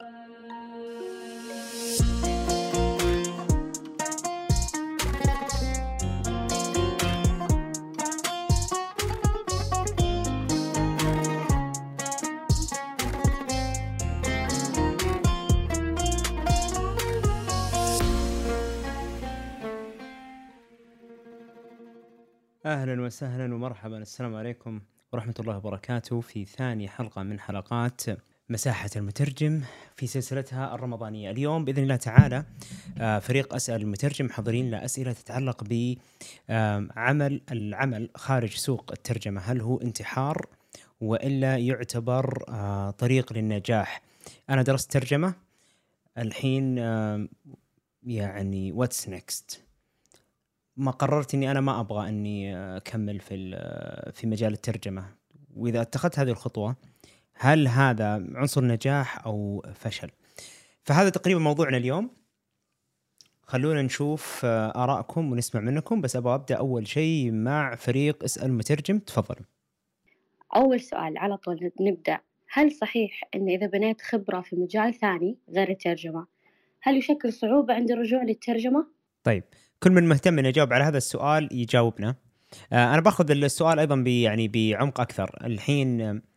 أهلا وسهلا ومرحبا. السلام عليكم ورحمة الله وبركاته في ثاني حلقة من حلقات مساحة المترجم في سلسلتها الرمضانية. اليوم بإذن الله تعالى آه، فريق أسأل المترجم حاضرين لنا اسئله تتعلق بعمل العمل خارج سوق الترجمة. هل هو انتحار وإلا يعتبر آه، طريق للنجاح؟ أنا درست ترجمة. الحين يعني what's next ما قررت إني أنا ما أبغى إني أكمل في في مجال الترجمة. وإذا اتخذت هذه الخطوة هل هذا عنصر نجاح أو فشل؟ فهذا تقريبا موضوعنا اليوم خلونا نشوف آرائكم ونسمع منكم بس أبغى أبدأ أول شيء مع فريق اسأل مترجم تفضلوا. أول سؤال على طول نبدأ هل صحيح إن إذا بنيت خبرة في مجال ثاني غير الترجمة هل يشكل صعوبة عند الرجوع للترجمة؟ طيب كل من مهتم إنه يجاوب على هذا السؤال يجاوبنا آه أنا باخذ السؤال أيضا يعني بعمق أكثر الحين آم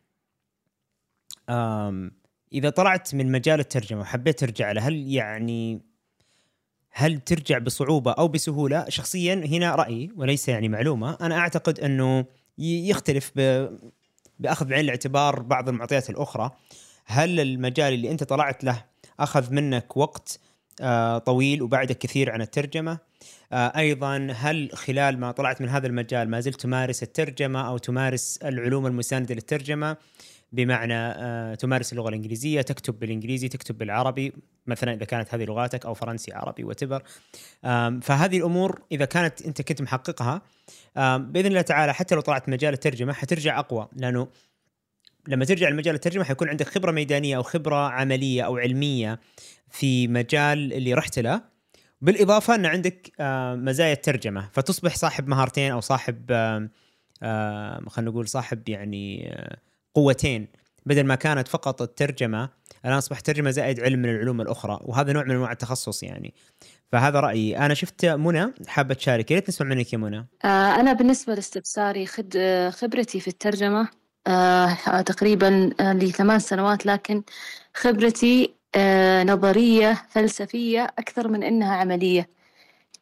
إذا طلعت من مجال الترجمة وحبيت ترجع له هل يعني هل ترجع بصعوبة أو بسهولة؟ شخصيا هنا رأيي وليس يعني معلومة. أنا أعتقد أنه يختلف. بأخذ بعين الاعتبار بعض المعطيات الأخرى. هل المجال اللي أنت طلعت له أخذ منك وقت آه طويل وبعدك كثير عن الترجمة؟ آه، أيضا هل خلال ما طلعت من هذا المجال ما زلت تمارس الترجمة أو تمارس العلوم المسانده للترجمة؟ بمعنى آه، تمارس اللغة الإنجليزية تكتب بالإنجليزي تكتب بالعربي مثلا إذا كانت هذه لغاتك أو فرنسي عربي وتبر فهذه الأمور إذا كانت أنت كنت محققها بإذن الله تعالى حتى لو طلعت مجال الترجمة حترجع أقوى. لأنه لما ترجع لمجال الترجمة حيكون عندك خبرة ميدانية أو خبرة عملية أو علمية في مجال اللي رحت له. بالإضافة أن عندك آه، مزايا الترجمة. فتصبح صاحب مهارتين أو صاحب آه، آه، خلينا نقول صاحب يعني قوتين بدل ما كانت فقط الترجمة الآن أصبح ترجمة زائد علم من العلوم الأخرى وهذا نوع من أنواع التخصص يعني. فهذا رأيي. أنا شفت منى حابة تشارك يا ريت نسمع منك يا منى. أنا بالنسبة لاستفساري خد خبرتي في الترجمة تقريبا لي ثمان سنوات لكن خبرتي آه، نظرية فلسفية أكثر من إنها عملية.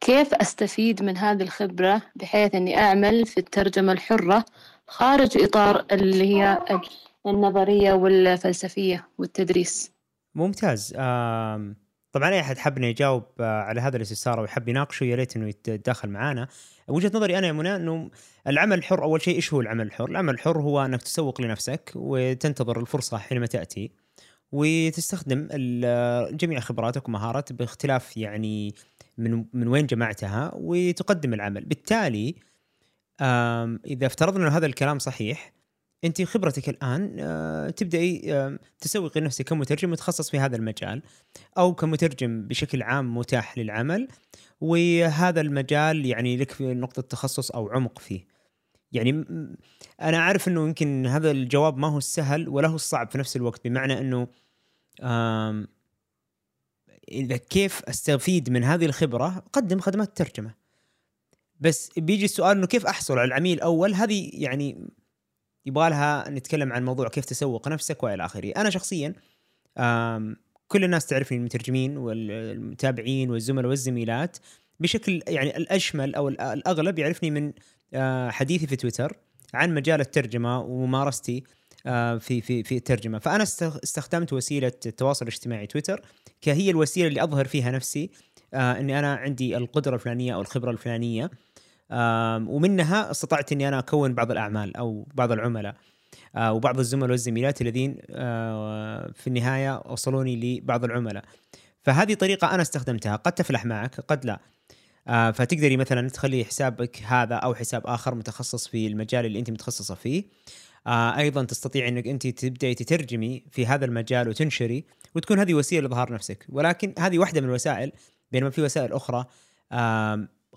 كيف أستفيد من هذه الخبرة بحيث إني أعمل في الترجمة الحرة خارج إطار اللي هي النظرية والفلسفية والتدريس. ممتاز. طبعا أي أحد حاب إنه يجاوب آه، على هذا الاستفسار ويحب يناقشه يا ريت إنه يتداخل معنا وجهة نظري أنا يا منى إنه العمل الحر أول شيء إيش هو العمل الحر؟ العمل الحر هو أنك تسوق لنفسك وتنتظر الفرصة حينما تأتي وتستخدم جميع خبراتك ومهاراتك باختلاف يعني من من وين جمعتها وتقدم العمل. بالتالي إذا افترضنا ان هذا الكلام صحيح أنت خبرتك الآن آه، تبدأي تسوقي نفسك كمترجم متخصص في هذا المجال أو كمترجم بشكل عام متاح للعمل وهذا المجال يعني لك في نقطة تخصص أو عمق فيه. يعني أنا أعرف إنه يمكن هذا الجواب ما هو السهل ولا هو الصعب في نفس الوقت بمعنى إنه إذا كيف أستفيد من هذه الخبرة قدم خدمات ترجمة. بس بيجي السؤال إنه كيف أحصل على العميل الأول هذه يعني يبغى لها نتكلم عن موضوع كيف تسوق نفسك وإلى آخره. أنا شخصيا كل الناس تعرفني المترجمين والمتابعين والزملاء والزميلات. بشكل يعني الأشمل أو الأغلب يعرفني من آه، حديثي في تويتر عن مجال الترجمة وممارستي آه، في في في الترجمة. فأنا استخدمت وسيلة التواصل الاجتماعي تويتر كهي الوسيلة اللي أظهر فيها نفسي. آه، إني أنا عندي القدرة الفلانية أو الخبرة الفلانية ومنها استطعت إني أنا أكون بعض الأعمال أو بعض العملاء وبعض الزملاء والزميلات الذين في النهاية وصلوني لبعض العملاء. فهذه طريقة أنا استخدمتها قد تفلح معك قد لا. آه فتقدري مثلا تخلي حسابك هذا أو حساب آخر متخصص في المجال اللي أنت متخصصة فيه. آه أيضا تستطيع إنك أنت تبدأي تترجمي في هذا المجال وتنشري وتكون هذه وسيلة لاظهار نفسك. ولكن هذه واحدة من الوسائل بينما في وسائل أخرى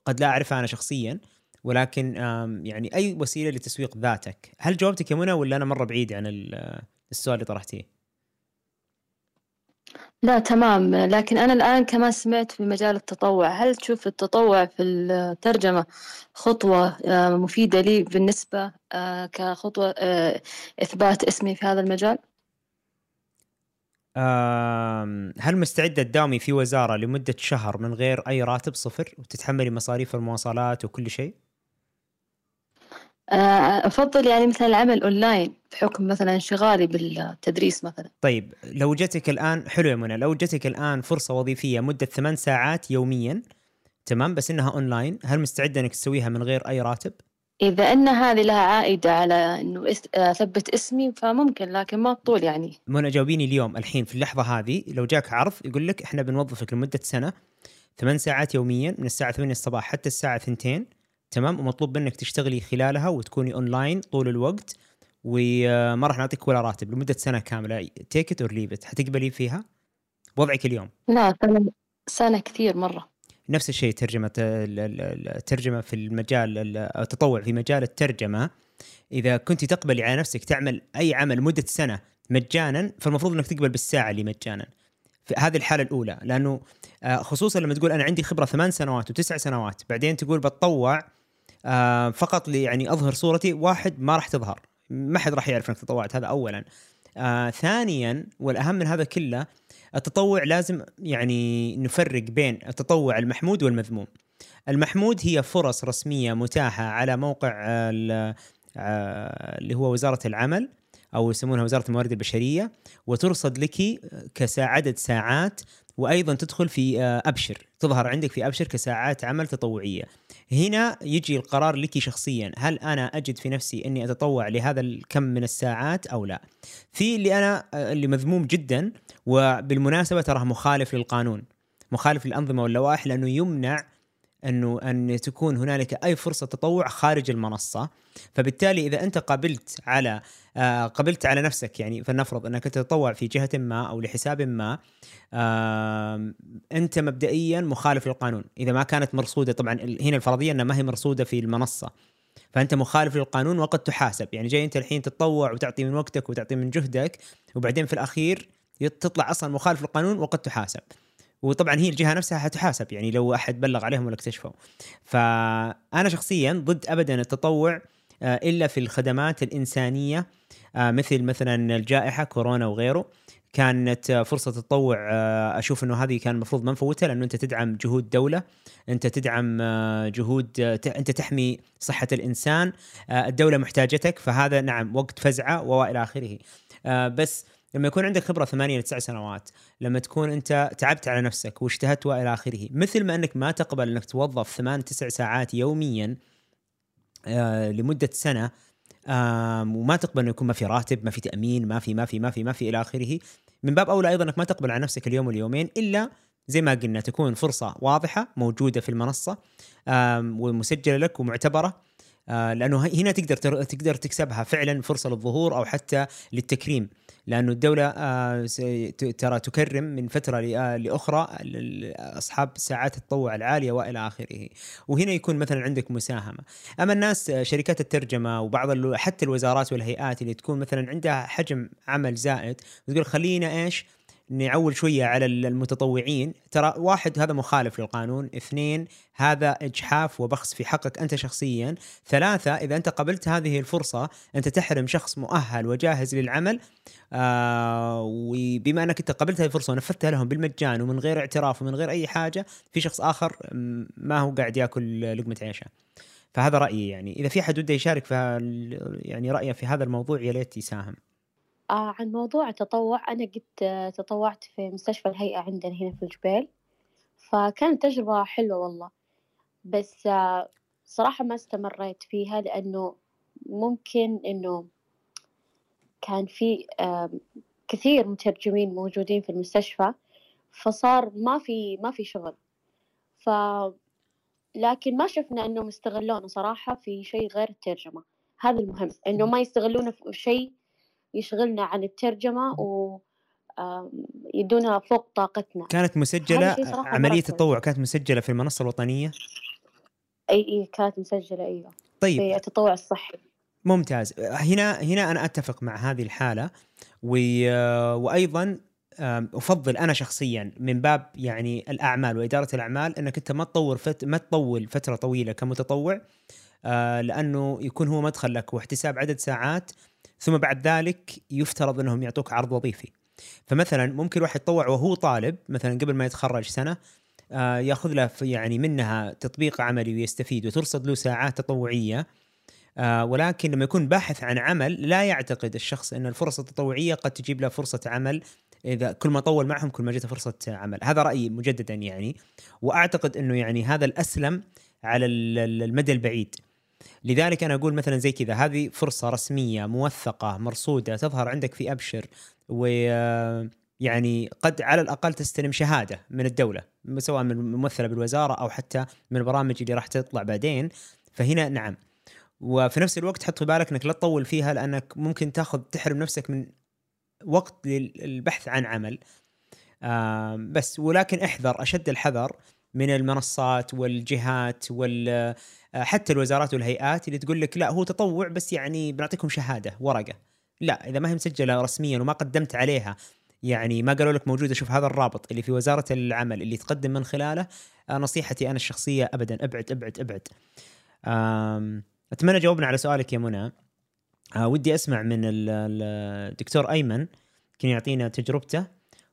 قد لا أعرفها أنا شخصيا ولكن يعني أي وسيلة لتسويق ذاتك؟ هل جاوبتك يا منى ولا أنا مرة بعيد عن السؤال اللي طرحتيه؟ لا تمام. لكن أنا الآن كمان سمعت في مجال التطوع هل تشوف التطوع في الترجمة خطوة مفيدة لي بالنسبة آه، كخطوة آه، إثبات اسمي في هذا المجال؟ هل مستعدة تداومي في وزارة لمدة شهر من غير أي راتب صفر وتتحملي مصاريف المواصلات وكل شيء؟ آه، أفضل يعني مثلا العمل أونلاين بحكم مثلا انشغالي بالتدريس مثلا طيب لو جتك الآن حلو يا منى لو جتك الآن فرصة وظيفية مدة ثمان ساعات يوميا تمام بس إنها أونلاين هل مستعدة إنك تسويها من غير أي راتب؟ إذا أن هذه لها عائدة على إنه إس- أثبت اسمي فممكن لكن ما طول يعني. منى جاوبيني اليوم الحين في اللحظة هذه. لو جاك عرض يقول لك إحنا بنوظفك لمدة سنة ثمان ساعات يوميا من الساعة 8 الصباح حتى الساعة 2 تمام؟ ومطلوب منك تشتغلي خلالها وتكوني اونلاين طول الوقت وما راح نعطيك ولا راتب لمدة سنة كاملة. take it or leave it حتقبلي فيها؟ وضعك اليوم. لا سنة, سنة كثير مرة. نفس الشيء ترجمة ال- ال- الترجمة في المجال ال- التطوع في مجال الترجمة. إذا كنت تقبلي على نفسك تعمل أي عمل مدة سنة مجانا فالمفروض أنك تقبل بالساعة اللي مجانا. في هذه الحالة الأولى لأنه آه، خصوصا لما تقول أنا عندي خبرة ثمان سنوات وتسع سنوات بعدين تقول بتطوع آه، فقط لي يعني أظهر صورتي واحد ما راح تظهر. ما حد راح يعرف أنك تطوعت هذا أولا. آه، ثانيا والأهم من هذا كله التطوع لازم يعني نفرق بين التطوع المحمود والمذموم. المحمود هي فرص رسمية متاحة على موقع آه، اللي هو وزارة العمل أو يسمونها وزارة الموارد البشرية وترصد لك كعدد ساعات وأيضا تدخل في آه، أبشر تظهر عندك في أبشر كساعات عمل تطوعية. هنا يجي القرار لك شخصيا. هل أنا أجد في نفسي أني أتطوع لهذا الكم من الساعات أو لا؟ في اللي آه، اللي مذموم جدا وبالمناسبة تراه مخالف للقانون. مخالف للأنظمة واللوائح لأنه يمنع أنه أن تكون هنالك أي فرصة تطوع خارج المنصة. فبالتالي إذا أنت قبلت على آه قبلت على نفسك يعني فلنفرض أنك تتطوع في جهة ما أو لحساب ما أنت مبدئيا مخالف للقانون. إذا ما كانت مرصودة طبعا هنا الفرضية إنها ما هي مرصودة في المنصة. فأنت مخالف للقانون وقد تحاسب. يعني جاي أنت الحين تتطوع وتعطي من وقتك وتعطي من جهدك وبعدين في الأخير تطلع أصلا مخالف للقانون وقد تحاسب. وطبعا هي الجهة نفسها حتحاسب يعني لو أحد بلغ عليهم ولا اكتشفوا. فأنا شخصيا ضد ابدا التطوع إلا في الخدمات الإنسانية آه، مثل مثلا الجائحة كورونا وغيره. كانت آه، فرصة تطوع آه، أشوف إنه هذه كان المفروض ما نفوتها لأنه أنت تدعم جهود دولة أنت تدعم آه، جهود آه، أنت تحمي صحة الإنسان آه، الدولة محتاجتك فهذا نعم وقت فزعة والى آخره. آه، بس لما يكون عندك خبرة ثمانية لتسع سنوات لما تكون أنت تعبت على نفسك واجتهدت وإلى آخره مثل ما أنك ما تقبل إنك توظف ثمان تسع ساعات يوميا آه لمدة سنة وما تقبل إنه يكون ما في راتب ما في تأمين ما في ما في ما في ما في إلى آخره. من باب أولى أيضا إنك ما تقبل على نفسك اليوم واليومين إلا زي ما قلنا تكون فرصة واضحة موجودة في المنصة ومسجلة لك ومعتبرة. آه، لأنه هنا تقدر تقدر تكسبها فعلا فرصة للظهور أو حتى للتكريم لأنه الدولة آه، ترى تكرم من فترة آه، لأخرى اصحاب ساعات التطوع العالية وإلى آخره. وهنا يكون مثلا عندك مساهمة. أما الناس آه، شركات الترجمة وبعض حتى الوزارات والهيئات اللي تكون مثلا عندها حجم عمل زائد وتقول خلينا إيش؟ نعول شوية على ال- المتطوعين. ترى واحد هذا مخالف للقانون. اثنين هذا إجحاف وبخس في حقك أنت شخصيا. ثلاثة إذا أنت قبلت هذه الفرصة أنت تحرم شخص مؤهل وجاهز للعمل. آه وبما أنك أنت قبلت هذه الفرصة ونفذتها لهم بالمجان ومن غير اعتراف ومن غير أي حاجة في شخص آخر ما هو قاعد يأكل لقمة عيشه. فهذا رأيي يعني. إذا في أحد وده يشارك في يعني رأيه في هذا الموضوع يا ليت يساهم. آه عن موضوع التطوع أنا قد آه، تطوعت في مستشفى الهيئة عندنا هنا في الجبيل فكانت تجربة حلوة والله. بس آه، صراحة ما استمريت فيها لأنه ممكن إنه كان في آه، كثير مترجمين موجودين في المستشفى فصار ما في ما في شغل. ف لكن ما شفنا إنهم يستغلونه صراحة في شيء غير الترجمة. هذا المهم إنه ما يستغلونه في شيء يشغلنا عن الترجمة و آم، يدونا فوق طاقتنا. كانت عملية كويس. التطوع كانت مسجلة في المنصة الوطنية؟ أي إي كانت مسجلة أيوة. طيب. في التطوع الصحي. ممتاز. هنا هنا أنا أتفق مع هذه الحالة و... وأيضا آم، أفضل أنا شخصيا من باب يعني الأعمال وإدارة الأعمال إنك أنت ما تطور فت... ما تطول فترة طويلة كمتطوع آه، لأنه يكون هو مدخل لك واحتساب عدد ساعات ثم بعد ذلك يفترض أنهم يعطوك عرض وظيفي. فمثلا ممكن واحد يتطوع وهو طالب مثلا قبل ما يتخرج سنة آه، يأخذ له يعني منها تطبيق عملي ويستفيد وترصد له ساعات تطوعية آه، ولكن لما يكون باحث عن عمل لا يعتقد الشخص أن الفرص التطوعية قد تجيب له فرصة عمل إذا كل ما طول معهم كل ما جته فرصة عمل. هذا رأيي مجددا يعني. وأعتقد أنه يعني هذا الأسلم على ال- ال- المدى البعيد. لذلك أنا أقول مثلا زي كذا هذه فرصة رسمية موثقة مرصودة تظهر عندك في أبشر و يعني قد على الأقل تستلم شهادة من الدولة سواء من ممثلة بالوزارة أو حتى من البرامج اللي راح تطلع بعدين. فهنا نعم. وفي نفس الوقت حط في بالك إنك لا تطول فيها لأنك ممكن تاخذ تحرم نفسك من وقت للبحث عن عمل. آم، بس ولكن احذر أشد الحذر من المنصات والجهات وال آه، حتى الوزارات والهيئات اللي تقول لك لا هو تطوع بس يعني بنعطيكم شهادة ورقة. لا إذا ما هي مسجلة رسميا وما قدمت عليها يعني ما قالوا لك موجوده شوف هذا الرابط اللي في وزارة العمل اللي تقدم من خلاله آه، نصيحتي أنا الشخصية ابدا أبعد أبعد أبعد. أتمنى جاوبنا على سؤالك يا منى. آه ودي أسمع من ال- ال- الدكتور أيمن كان يعطينا تجربته.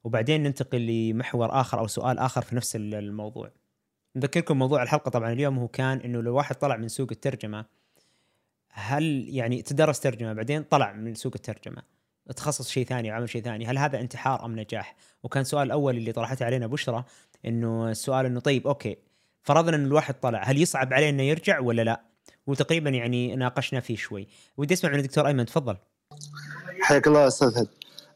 وبعدين ننتقل لمحور آخر أو سؤال آخر في نفس ال- الموضوع. نذكركم موضوع الحلقة طبعا اليوم هو كان إنه لو واحد طلع من سوق الترجمة هل يعني تدرس ترجمة بعدين طلع من سوق الترجمة تخصص شيء ثاني وعمل شيء ثاني هل هذا انتحار أم نجاح؟ وكان السؤال الأول اللي طرحته علينا بشرى إنه السؤال إنه طيب أوكي فرضنا إن الواحد طلع هل يصعب عليه إنه يرجع ولا لا؟ وتقريبا يعني ناقشنا فيه شوي. ودي أسمع من الدكتور أيمن تفضل. حياك الله أستاذ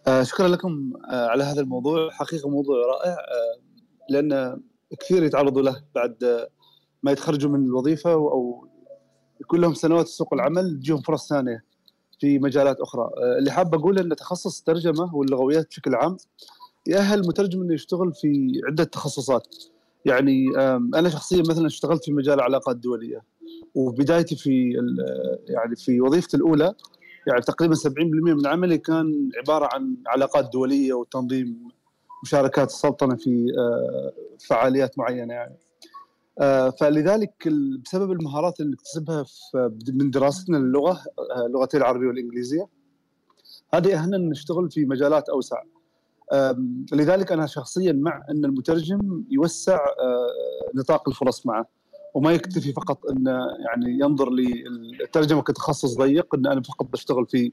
آه شكرا لكم آه على هذا الموضوع. حقيقة موضوع رائع آه لأن كثير يتعرضوا له بعد آه ما يتخرجوا من الوظيفة أو يكون لهم سنوات في سوق العمل تجيهم فرص ثانية في مجالات أخرى. آه اللي حاب اقوله إن تخصص الترجمة واللغويات بشكل عام يأهل المترجم إنه يشتغل في عدة تخصصات. يعني أنا شخصيا مثلا اشتغلت في مجال العلاقات الدولية وبدايتي في ال- يعني في وظيفتي الأولى يعني تقريبا 70% من عملي كان عبارة عن علاقات دولية وتنظيم مشاركات السلطنة في آه، فعاليات معينة يعني. آه، فلذلك بسبب المهارات اللي نكتسبها من دراستنا للغة آه، اللغتين العربية والإنجليزية هذه يأهلنا ان نشتغل في مجالات أوسع. لذلك أنا شخصيا مع أن المترجم يوسع آه، نطاق الفرص معه. وما يكتفي فقط انه يعني ينظر للترجمه كتخصص ضيق إن أنا فقط بشتغل في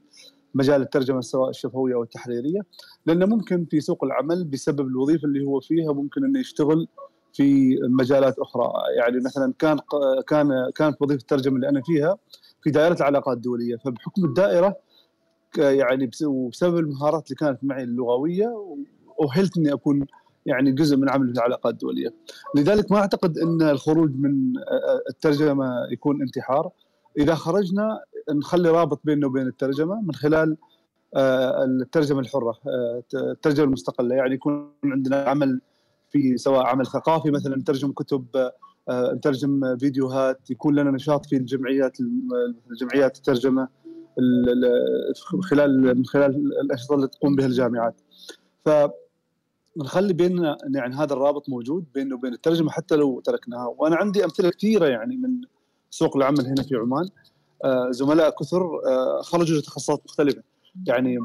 مجال الترجمة سواء الشفوية أو التحريرية لأنه ممكن في سوق العمل بسبب الوظيفة اللي هو فيها ممكن إنه يشتغل في مجالات أخرى. يعني مثلا كان كان كانت وظيفة الترجمة اللي أنا فيها في دائرة العلاقات الدولية فبحكم الدائرة يعني بس- وبسبب المهارات اللي كانت معي اللغوية اهلت إني أكون يعني جزء من عمل العلاقات الدولية. لذلك ما أعتقد إن الخروج من الترجمة يكون انتحار. إذا خرجنا نخلي رابط بيننا وبين الترجمة من خلال آه، الترجمة الحرة آه، الترجمة المستقلة. يعني يكون عندنا عمل في سواء عمل ثقافي مثلا نترجم كتب آه، نترجم فيديوهات يكون لنا نشاط في الجمعيات الجمعيات الترجمة ال- ال- خلال من خلال الانشطه اللي تقوم بها الجامعات. ف نخلي بيننا يعني هذا الرابط موجود بيننا وبين الترجمة حتى لو تركناها. وأنا عندي أمثلة كثيرة يعني من سوق العمل هنا في عمان. آه، زملاء كثر آه، خرجوا لتخصصات مختلفة. يعني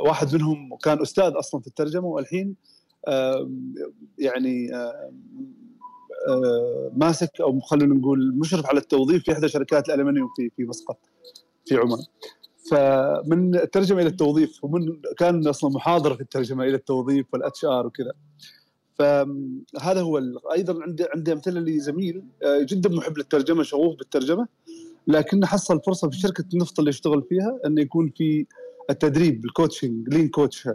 واحد منهم كان أستاذ أصلا في الترجمة والحين يعني ماسك أو خلينا نقول مشرف على التوظيف في إحدى شركات الألمنيوم في في مسقط في عمان. فمن الترجمه إلى التوظيف ومن كان أصلا محاضرة في الترجمة إلى التوظيف وال HR وكذا. فهذا هو أيضا عندي عندي أمثلة لزميل آه، جدا محب للترجمة شغوف بالترجمة لكن حصل فرصة في شركة النفط اللي يشتغل فيها إنه يكون في التدريب ال coaching lean coach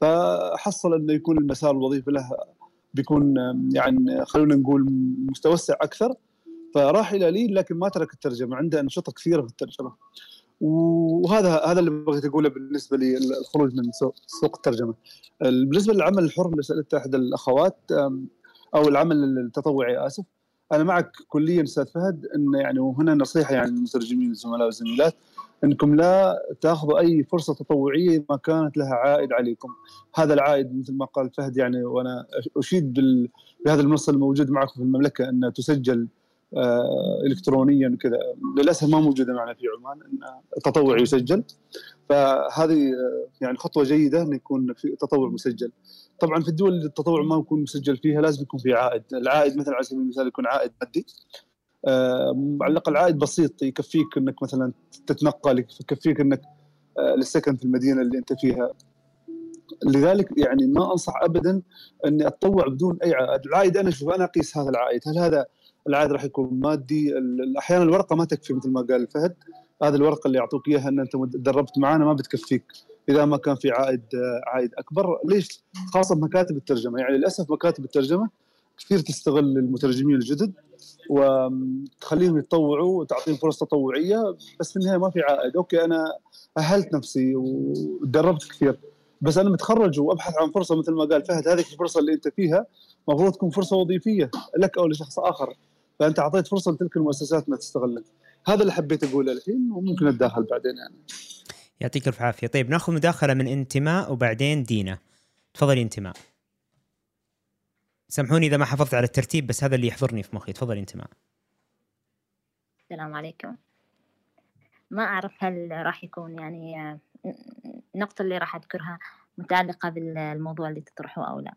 فحصل إنه يكون المسار الوظيفي له بيكون يعني خلونا نقول متوسع أكثر. فراح إلى lean لكن ما ترك الترجمة عنده أنشطة كثيرة في الترجمة. وهذا هذا اللي بغيت أقوله بالنسبة للخروج من سوق, الترجمة. بالنسبة للعمل الحر اللي سألته أحد الأخوات أو العمل التطوعي آسف أنا معك كليا أستاذ فهد إن يعني وهنا نصيحة يعني للمترجمين الزملاء والزميلات إنكم لا تأخذوا أي فرصة تطوعية ما كانت لها عائد عليكم هذا العائد مثل ما قال فهد يعني وأنا أشيد. بهذا المنصة الموجود معكم في المملكة انها تسجل الكترونيا وكذا. للأسف ما موجودة معنا في عمان إن التطوع يسجل. فهذه آه، يعني خطوة جيدة إنه يكون في تطوع مسجل. طبعا في الدول اللي التطوع ما يكون مسجل فيها لازم يكون في عائد. العائد مثلا على سبيل المثال يكون عائد مادي. آه، على الأقل عائد بسيط يكفيك إنك مثلا تتنقل يكفيك إنك آه، للسكن في المدينة اللي أنت فيها. لذلك يعني ما أنصح ابدا إني أتطوع بدون أي عائد، العائد أنا أشوف أنا أقيس هذا العائد، هل هذا العائد راح يكون مادي؟ أحيانا الورقة ما تكفي مثل ما قال فهد، هذه الورقة اللي يعطوك إياها إن أنت دربت معانا ما بتكفيك. إذا ما كان في عائد آه، عائد أكبر، ليش؟ خاصة مكاتب الترجمة، يعني للأسف مكاتب الترجمة كثير تستغل المترجمين الجدد وتخليهم يتطوعوا وتعطيهم فرص تطوعية بس في النهاية ما في عائد. أوكي أنا أهلت نفسي وتدربت كثير بس أنا متخرج وأبحث عن فرصة مثل ما قال فهد. هذه الفرصة اللي أنت فيها المفروض تكون فرصة وظيفية لك أو لشخص آخر. فأنت أعطيت فرصة لتلك المؤسسات إنها تستغلك. هذا اللي حبيت أقوله الحين وممكن أتداخل بعدين يعني يعطيك الف عافية. طيب نأخذ مداخلة من انتماء وبعدين دينا. تفضلي انتماء. سامحوني إذا ما حافظت على الترتيب بس هذا اللي يحضرني في مخي. تفضل انت معه السلام عليكم. ما أعرف هل راح يكون يعني النقطة اللي راح أذكرها متعلقة بالموضوع اللي تطرحه أو لا.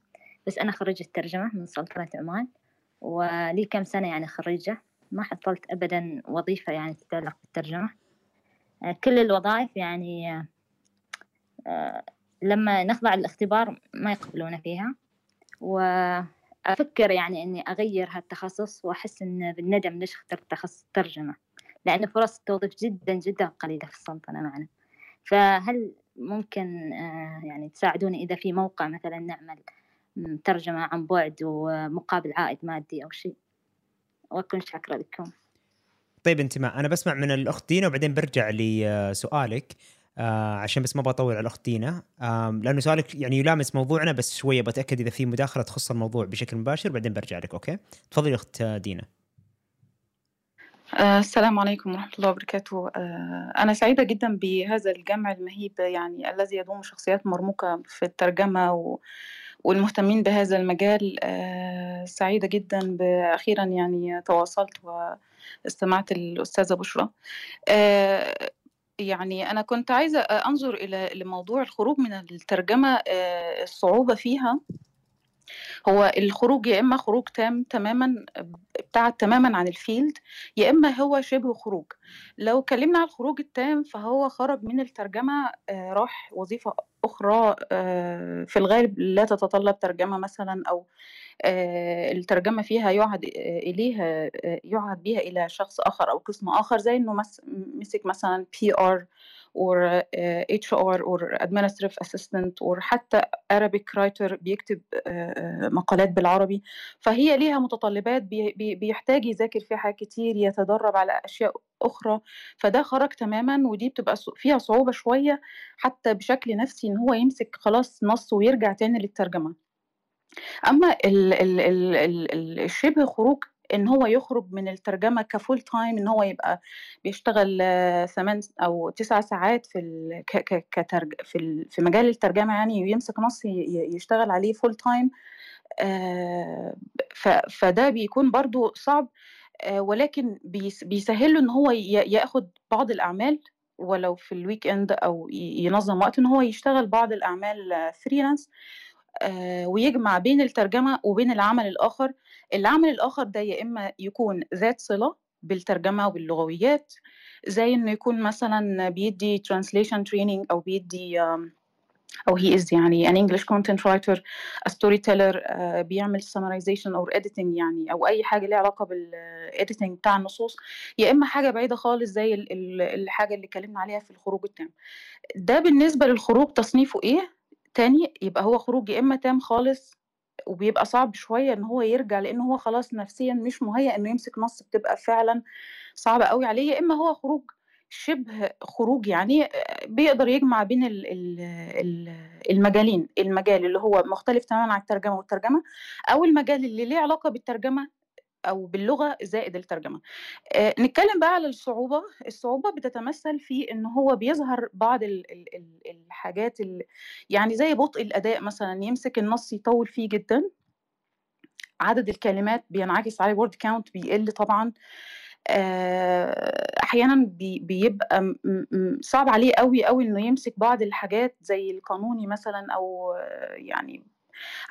بس أنا خريجة ترجمة من سلطنة عمان. ولي كم سنة يعني خريجة. ما حصلت أبدا وظيفة يعني تتعلق بالترجمة كل الوظائف يعني آه، لما نخضع الاختبار ما يقبلونا فيها. و أفكر يعني إني أغير هالتخصص وأحس إن بالندم ليش اخترت تخصص ترجمة. لأن فرص التوظيف جدا جدا قليلة في السلطنة معنا. فهل ممكن آه، يعني تساعدوني إذا في موقع مثلا نعمل ترجمة عن بعد ومقابل عائد مادي أو شيء. وأكون شاكرة لكم. طيب انتماء أنا بسمع من الأخت دينا وبعدين برجع لسؤالك آه عشان بس ما بطول على الأخت دينا. آه لأنه سؤالك يعني يلامس موضوعنا بس شوية بتأكد إذا في مداخلة تخص الموضوع بشكل مباشر بعدين برجع لك أوكي؟ تفضلي أخت دينا. آه السلام عليكم ورحمة الله وبركاته. آه أنا سعيدة جدا بهذا الجمع المهيب يعني الذي يضم شخصيات مرموقة في الترجمة و والمهتمين بهذا المجال آه سعيدة جدا أخيرا يعني تواصلت واستمعت الأستاذة بشرى. آه يعني أنا كنت عايزة أنظر إلى لموضوع الخروج من الترجمة الصعوبة فيها. هو الخروج يا إما خروج تام تماما ابتعد تماما عن الفيلد يا إما هو شبه خروج. لو اتكلمنا عن الخروج التام فهو خرج من الترجمة راح وظيفة أخرى في الغالب لا تتطلب ترجمة مثلا أو الترجمة فيها يعهد إليها يعهد بها إلى شخص آخر أو قسم آخر زي إنه مسك مثلا PR or HR or administrative assistant or حتى Arabic writer بيكتب مقالات بالعربي. فهي ليها متطلبات بيحتاج يذاكر فيها حاجات كتير يتدرب على أشياء أخرى. فده خرج تماما ودي بتبقى فيها صعوبة شوية حتى بشكل نفسي إن هو يمسك خلاص نص ويرجع تاني للترجمة. أما ال ال ال ال الشبه خروج إن هو يخرج من الترجمة ك full time إن هو يبقى بيشتغل ثمان أو تسع ساعات في ال كترج في ال في مجال الترجمة يعني ويمسك نص يشتغل عليه full time فده بيكون برضو صعب ولكن بيسهل له إن هو ياخد بعض الأعمال ولو في ال weekend أو ينظم وقت إن هو يشتغل بعض الأعمال freelance ويجمع بين الترجمة وبين العمل الآخر. العمل الآخر ده يا إما يكون ذات صلة بالترجمة وباللغويات زي إنه يكون مثلا بيدي translation training أو بيدي أو he is يعني English content writer a storyteller uh, بيعمل summarization أو editing يعني أو أي حاجة ليها علاقة بالediting بتاع النصوص. يا إما حاجة بعيدة خالص زي الحاجة اللي اتكلمنا عليها في الخروج التام. ده بالنسبة للخروج تصنيفه إيه؟ تاني يبقى هو خروج يا إما تام خالص وبيبقى صعب شوية إن هو يرجع لأن هو خلاص نفسيا مش مهيأ إنه يمسك نص بتبقى فعلا صعبة قوي عليه. يا إما هو خروج شبه خروج يعني بيقدر يجمع بين المجالين المجال اللي هو مختلف تماما عن الترجمة والترجمة أو المجال اللي ليه علاقة بالترجمة أو باللغة زائد الترجمة. آه، نتكلم بقى على الصعوبة. الصعوبة بتتمثل في إن هو بيظهر بعض ال- ال- ال- الحاجات ال- يعني زي بطء الأداء مثلا يمسك النص يطول فيه جدا. عدد الكلمات بينعكس عليه word count بيقل طبعا. آه، أحيانا بي- بيبقى صعب عليه قوي قوي إنه يمسك بعض الحاجات زي القانوني مثلا أو يعني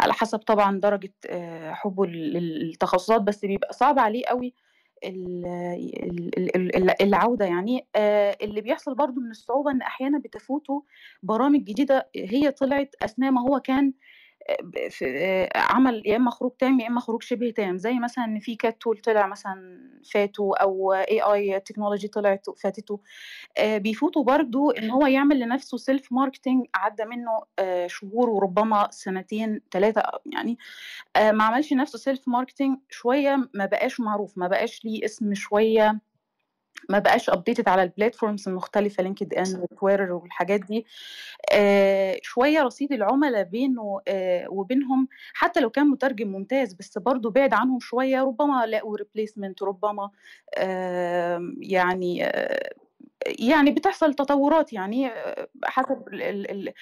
على حسب طبعا درجة آه، حبه لل- للتخصصات بس بيبقى صعب عليه قوي ال- ال- ال- ال- العودة يعني. آه، اللي بيحصل برضو من الصعوبة إن أحيانا بتفوته برامج جديدة هي طلعت أثناء ما هو كان عمل يا إما خروج تام يا إما خروج شبه تام. زي مثلا إن في كات تول طلع مثلا فاته أو أي أي technology طلعت فاتته. آه، بيفوتوا برضو إن هو يعمل لنفسه self marketing عدى منه آه، شهور وربما سنتين ثلاثة يعني آه، ما عملش نفسه self marketing شوية ما بقاش معروف ما بقاش ليه اسم شوية. ما بقاش updated على ال platforms المختلفة لينكد ان وتويتر والحاجات دي. آه، شوية رصيد العملاء بينه آه، وبينهم حتى لو كان مترجم ممتاز بس برضه بعد عنهم شوية ربما لاقوا replacement ربما آه، يعني آه، يعني بتحصل تطورات يعني حسب ال- ال-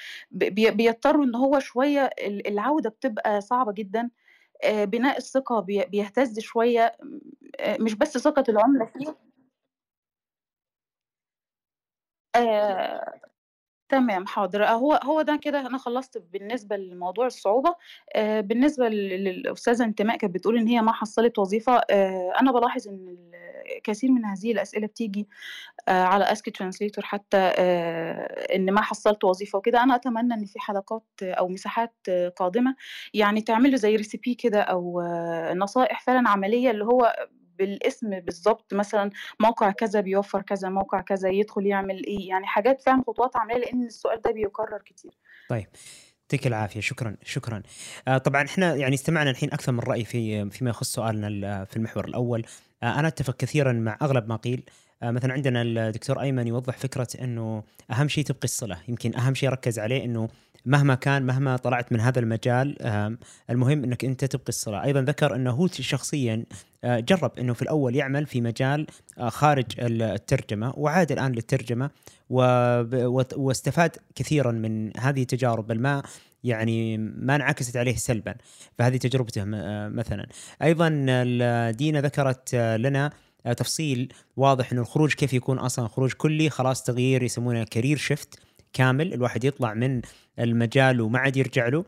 بيضطروا إن هو شوية ال- العودة بتبقى صعبة جدا. بناء الثقة بي- بيهتز شوية. مش بس ثقة العملاء فيه آه، تمام حاضر. آه، هو هو ده كده أنا خلصت بالنسبة لموضوع الصعوبة. آه، بالنسبة لل- للأستاذة انتماء كانت بتقول إن هي ما حصلت وظيفة. أنا بلاحظ إن كثير من هذه الأسئلة بتيجي على Ask a Translator حتى إن ما حصلت وظيفة وكده. أنا أتمنى إن في حلقات أو مساحات قادمة يعني تعملوا زي recipe كده أو نصائح فعلا عملية اللي هو بالاسم بالظبط مثلا موقع كذا بيوفر كذا موقع كذا يدخل يعمل إيه يعني حاجات فعلا خطوات عملية لأن السؤال ده بيكرر كتير. طيب يعطيك العافية شكرا شكرا. آه طبعا إحنا يعني استمعنا الحين أكثر من رأي في فيما يخص سؤالنا ال- في المحور الأول. آه أنا أتفق كثيرا مع أغلب ما قيل. آه مثلا عندنا الدكتور أيمن يوضح فكرة إنه أهم شيء تبقي الصله يمكن أهم شيء ركز عليه إنه مهما كان مهما طلعت من هذا المجال المهم إنك أنت تبقي الصله أيضا ذكر إنه هو شخصيا آه، جرب إنه في الأول يعمل في مجال آه، خارج الترجمة وعاد الآن للترجمة واستفاد كثيرا من هذه التجارب بل ما يعني ما انعكست عليه سلبا فهذه تجربته آه، مثلا. أيضا دينا ذكرت لنا تفصيل واضح إنه الخروج كيف يكون أصلا. خروج كلي خلاص تغيير يسمونه career shift كامل الواحد يطلع من المجال وما عاد يرجع له.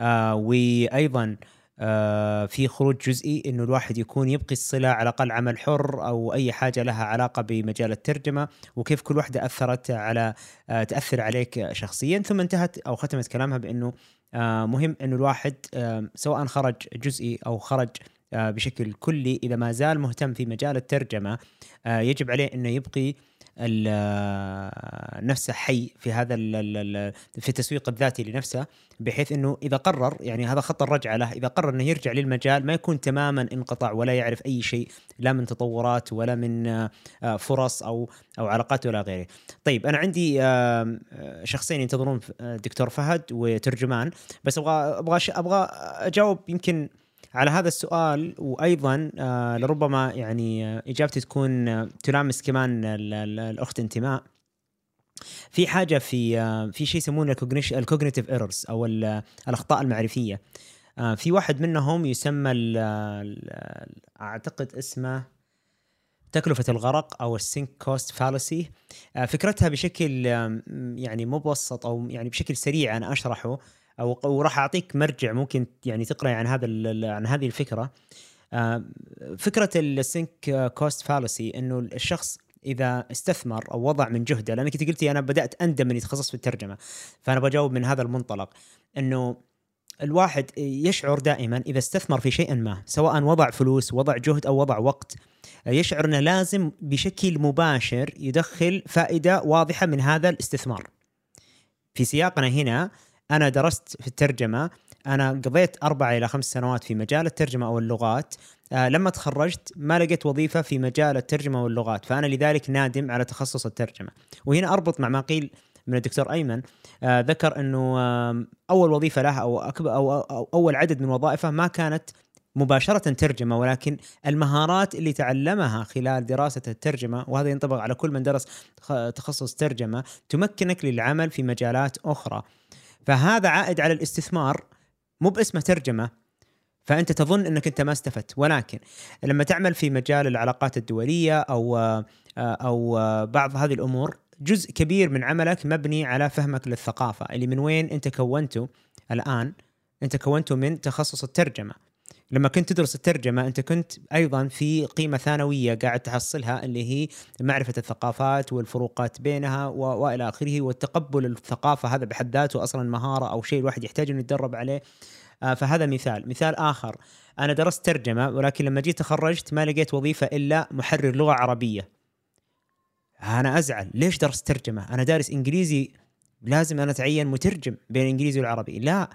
آه وأيضا آه في خروج جزئي إنه الواحد يكون يبقي الصلة على الأقل عمل حر أو أي حاجة لها علاقة بمجال الترجمة وكيف كل واحدة أثرت على آه تأثر عليك شخصيا. ثم انتهت أو ختمت كلامها بإنه آه مهم إنه الواحد آه سواء خرج جزئي أو خرج آه بشكل كلي إذا ما زال مهتم في مجال الترجمة آه يجب عليه إنه يبقي نفسه حي في هذا في التسويق الذاتي لنفسه بحيث إنه إذا قرر يعني هذا خط الرجعة له إذا قرر إنه يرجع للمجال ما يكون تماما انقطع ولا يعرف أي شيء لا من تطورات ولا من آه، فرص أو أو علاقات ولا غيره. طيب أنا عندي آه، شخصين ينتظرون آه، دكتور فهد وترجمان بس أبغى أبغى أبغى أجاوب يمكن على هذا السؤال وأيضا آه، لربما يعني آه، إجابتي تكون آه، تلامس كمان ال- ال- الأخت انتماء. في حاجة في في شيء يسمونه ال cognitive errors أو ال- الأخطاء المعرفية. في واحد منهم يسمى أعتقد اسمه تكلفة الغرق أو ال sunk cost fallacy فكرتها بشكل يعني مبسط أو يعني بشكل سريع أنا أشرحه. أو وراح أعطيك مرجع ممكن يعني تقرأ عن هذا عن هذه الفكرة آم، فكرة ال sunk cost fallacy إنه الشخص إذا استثمر أو وضع من جهده لأنك أنت قلتي أنا بدأت أندم إني تخصصت في الترجمة فأنا بجاوب من هذا المنطلق إنه الواحد يشعر دائما إذا استثمر في شيء ما سواء وضع فلوس وضع جهد أو وضع وقت يشعر إنه لازم بشكل مباشر يدخل فائدة واضحة من هذا الاستثمار. في سياقنا هنا أنا درست في الترجمة. أنا قضيت أربع إلى خمس سنوات في مجال الترجمة أو اللغات. آه لما تخرجت ما لقيت وظيفة في مجال الترجمة واللغات فأنا لذلك نادم على تخصص الترجمة. وهنا أربط مع ما قيل من الدكتور أيمن. آه ذكر إنه آم، أول وظيفة له أو أكبر أو, أو أول عدد من وظائفه ما كانت مباشرة ترجمة ولكن المهارات اللي تعلمها خلال دراسة الترجمة وهذا ينطبق على كل من درس تخصص ترجمة تمكنك للعمل في مجالات أخرى. فهذا عائد على الاستثمار مو باسمه ترجمة فأنت تظن أنك أنت ما استفدت. ولكن لما تعمل في مجال العلاقات الدولية أو أو بعض هذه الأمور جزء كبير من عملك مبني على فهمك للثقافة اللي من وين أنت كونته الآن أنت كونته من تخصص الترجمة. لما كنت تدرس الترجمة أنت كنت أيضا في قيمة ثانوية قاعد تحصلها اللي هي معرفة الثقافات والفروقات بينها و... وإلى آخره والتقبل الثقافة هذا بحد ذاته أصلا مهارة أو شيء الواحد يحتاج أنه يتدرب عليه. آه فهذا مثال. مثال آخر. أنا درست ترجمة ولكن لما جيت تخرجت ما لقيت وظيفة إلا محرر لغة عربية. أنا أزعل. ليش درست ترجمة؟ أنا دارس إنجليزي لازم أنا أتعين مترجم بين الإنجليزي والعربي. لا.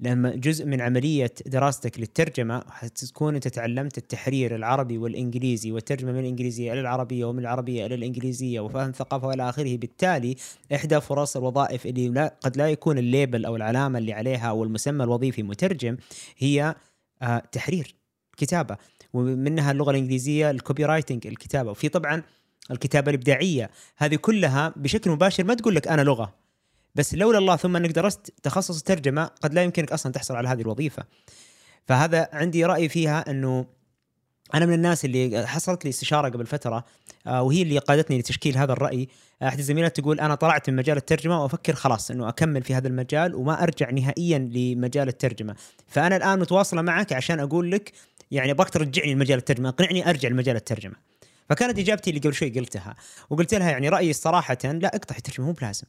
لما جزء من عملية دراستك للترجمة حتكون أنت تعلمت التحرير العربي والإنجليزي والترجمة من الإنجليزية إلى العربية ومن العربية إلى الإنجليزية وفهم ثقافة وإلى آخره. بالتالي إحدى فرص الوظائف اللي لا قد لا يكون ال label أو العلامة اللي عليها أو المسمى الوظيفي مترجم هي آه تحرير كتابة. ومنها اللغة الإنجليزية ال copywriting الكتابة. وفي طبعا الكتابة الإبداعية. هذه كلها بشكل مباشر ما تقول لك أنا لغة. بس لولا الله ثم انك درست تخصص الترجمة قد لا يمكنك أصلا تحصل على هذه الوظيفة. فهذا عندي رأي فيها إنه أنا من الناس اللي حصلت لي استشارة قبل فترة آه وهي اللي قادتني لتشكيل هذا الرأي. أحد الزميلات تقول أنا طلعت من مجال الترجمة وأفكر خلاص إنه أكمل في هذا المجال وما أرجع نهائيا لمجال الترجمة. فأنا الآن متواصلة معك عشان أقول لك يعني أبغاك ترجعني لمجال الترجمة أقنعني أرجع لمجال الترجمة. فكانت إجابتي اللي قبل شوي قلتها وقلت لها يعني رأيي صراحة لا اقطعي الترجمه مو بلازم.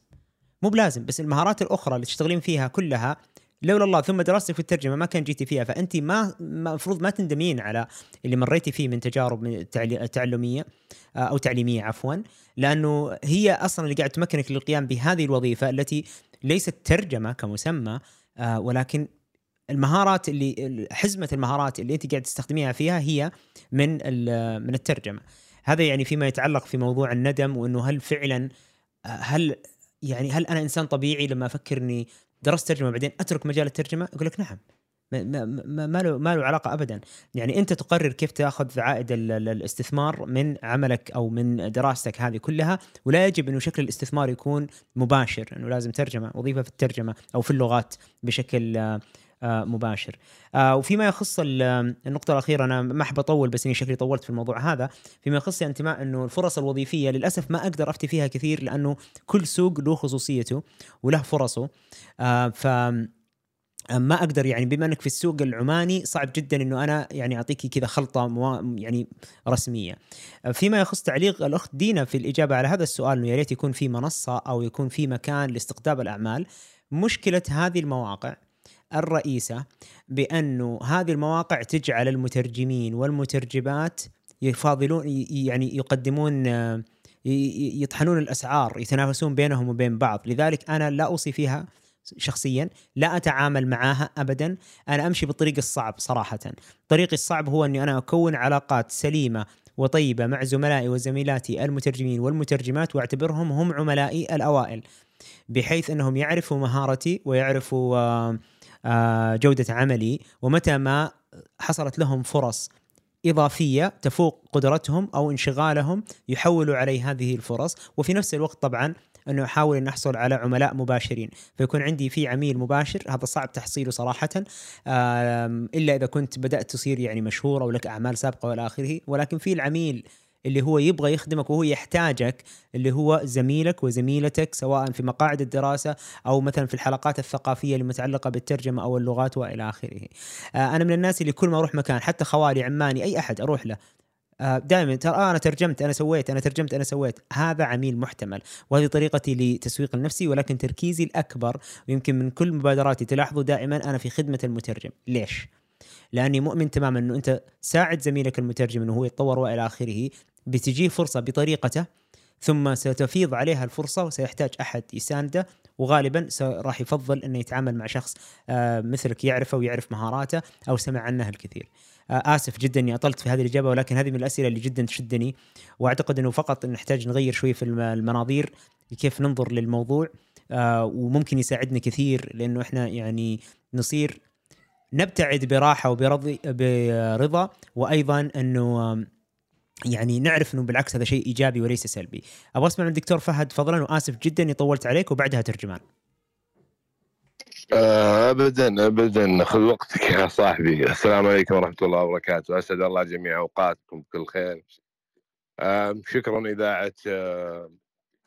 مو بلازم بس المهارات الأخرى اللي تشتغلين فيها كلها لولا الله ثم دراستك في الترجمة ما كان جيتي فيها فأنت ما المفروض ما تندمين على اللي مريتي فيه من تجارب تعلمية أو تعليمية عفوا لأنه هي أصلا اللي قاعد تمكنك للقيام بهذه الوظيفة التي ليست ترجمة كمسمى ولكن المهارات اللي حزمة المهارات اللي أنت قاعد تستخدميها فيها هي من من الترجمة. هذا يعني فيما يتعلق في موضوع الندم وأنه هل فعلا هل يعني هل أنا إنسان طبيعي لما أفكر إني درست ترجمة بعدين أترك مجال الترجمة؟ أقول لك نعم. ما, ما, ما له ما له علاقة ابدا. يعني أنت تقرر كيف تأخذ عائد الاستثمار من عملك أو من دراستك هذه كلها ولا يجب إنه شكل الاستثمار يكون مباشر إنه لازم ترجمة وظيفة في الترجمة أو في اللغات بشكل مباشر وفيما يخص النقطة الأخيرة أنا ما أحب أطول بس إني شكلي طولت في الموضوع هذا فيما يخص انتماء أنه الفرص الوظيفية للأسف ما أقدر أفتي فيها كثير لأنه كل سوق له خصوصيته وله فرصه ف ما أقدر يعني بما إنك في السوق العماني صعب جدا إنه أنا يعني أعطيكي كذا خلطة موا يعني رسمية. فيما يخص تعليق الأخت دينا في الإجابة على هذا السؤال إنه يا ريت يكون في منصة أو يكون في مكان لاستقطاب الأعمال. مشكلة هذه المواقع الرئيسة بأنه هذه المواقع تجعل المترجمين والمترجمات يفاضلون يعني يقدمون يطحنون الأسعار يتنافسون بينهم وبين بعض. لذلك أنا لا أوصي فيها شخصيا لا أتعامل معها ابدا. أنا أمشي بالطريق الصعب صراحة. طريقي الصعب هو أني أنا أكون علاقات سليمة وطيبة مع زملائي وزميلاتي المترجمين والمترجمات وأعتبرهم هم عملائي الأوائل بحيث أنهم يعرفوا مهارتي ويعرفوا جودة عملي ومتى ما حصلت لهم فرص إضافية تفوق قدرتهم أو انشغالهم يحولوا علي هذه الفرص. وفي نفس الوقت طبعا أنه أحاول أن أحصل على عملاء مباشرين. فيكون عندي في عميل مباشر هذا صعب تحصيله صراحة. إلا إذا كنت بدأت تصير يعني مشهور أو لك أعمال سابقة والى آخره. ولكن في العميل اللي هو يبغى يخدمك وهو يحتاجك اللي هو زميلك وزميلتك سواء في مقاعد الدراسة أو مثلا في الحلقات الثقافية المتعلقة بالترجمة أو اللغات وإلى آخره. أنا من الناس اللي كل ما أروح مكان حتى خوالي عماني أي أحد أروح له دائما ترى آه أنا ترجمت أنا سويت أنا ترجمت أنا سويت. هذا عميل محتمل. وهذه طريقتي لتسويق النفسي ولكن تركيزي الأكبر ويمكن من كل مبادراتي تلاحظوا دائما أنا في خدمة المترجم. ليش؟ لاني مؤمن تماما انه انت ساعد زميلك المترجم انه هو يتطور والى اخره بتجيه فرصة بطريقته ثم ستفيض عليها الفرصة وسيحتاج أحد يسانده وغالبا راح يفضل إنه يتعامل مع شخص مثلك يعرفه ويعرف مهاراته أو سمع عنها الكثير. آسف جدا إني أطلت في هذه الإجابة ولكن هذه من الأسئلة اللي جدا تشدني وأعتقد إنه فقط نحتاج نغير شوي في المناظير كيف ننظر للموضوع وممكن يساعدنا كثير لأنه إحنا يعني نصير نبتعد براحة وبرضي برضا وأيضا إنه يعني نعرف إنه بالعكس هذا شيء إيجابي وليس سلبي. أبغى اسمع من الدكتور فهد فضلا وآسف جدا إني طولت عليك وبعدها ترجمان. آه، ابدا ابدا. خذ وقتك يا صاحبي. السلام عليكم ورحمة الله وبركاته. أسعد الله جميع أوقاتكم بكل خير. شكرا إذاعة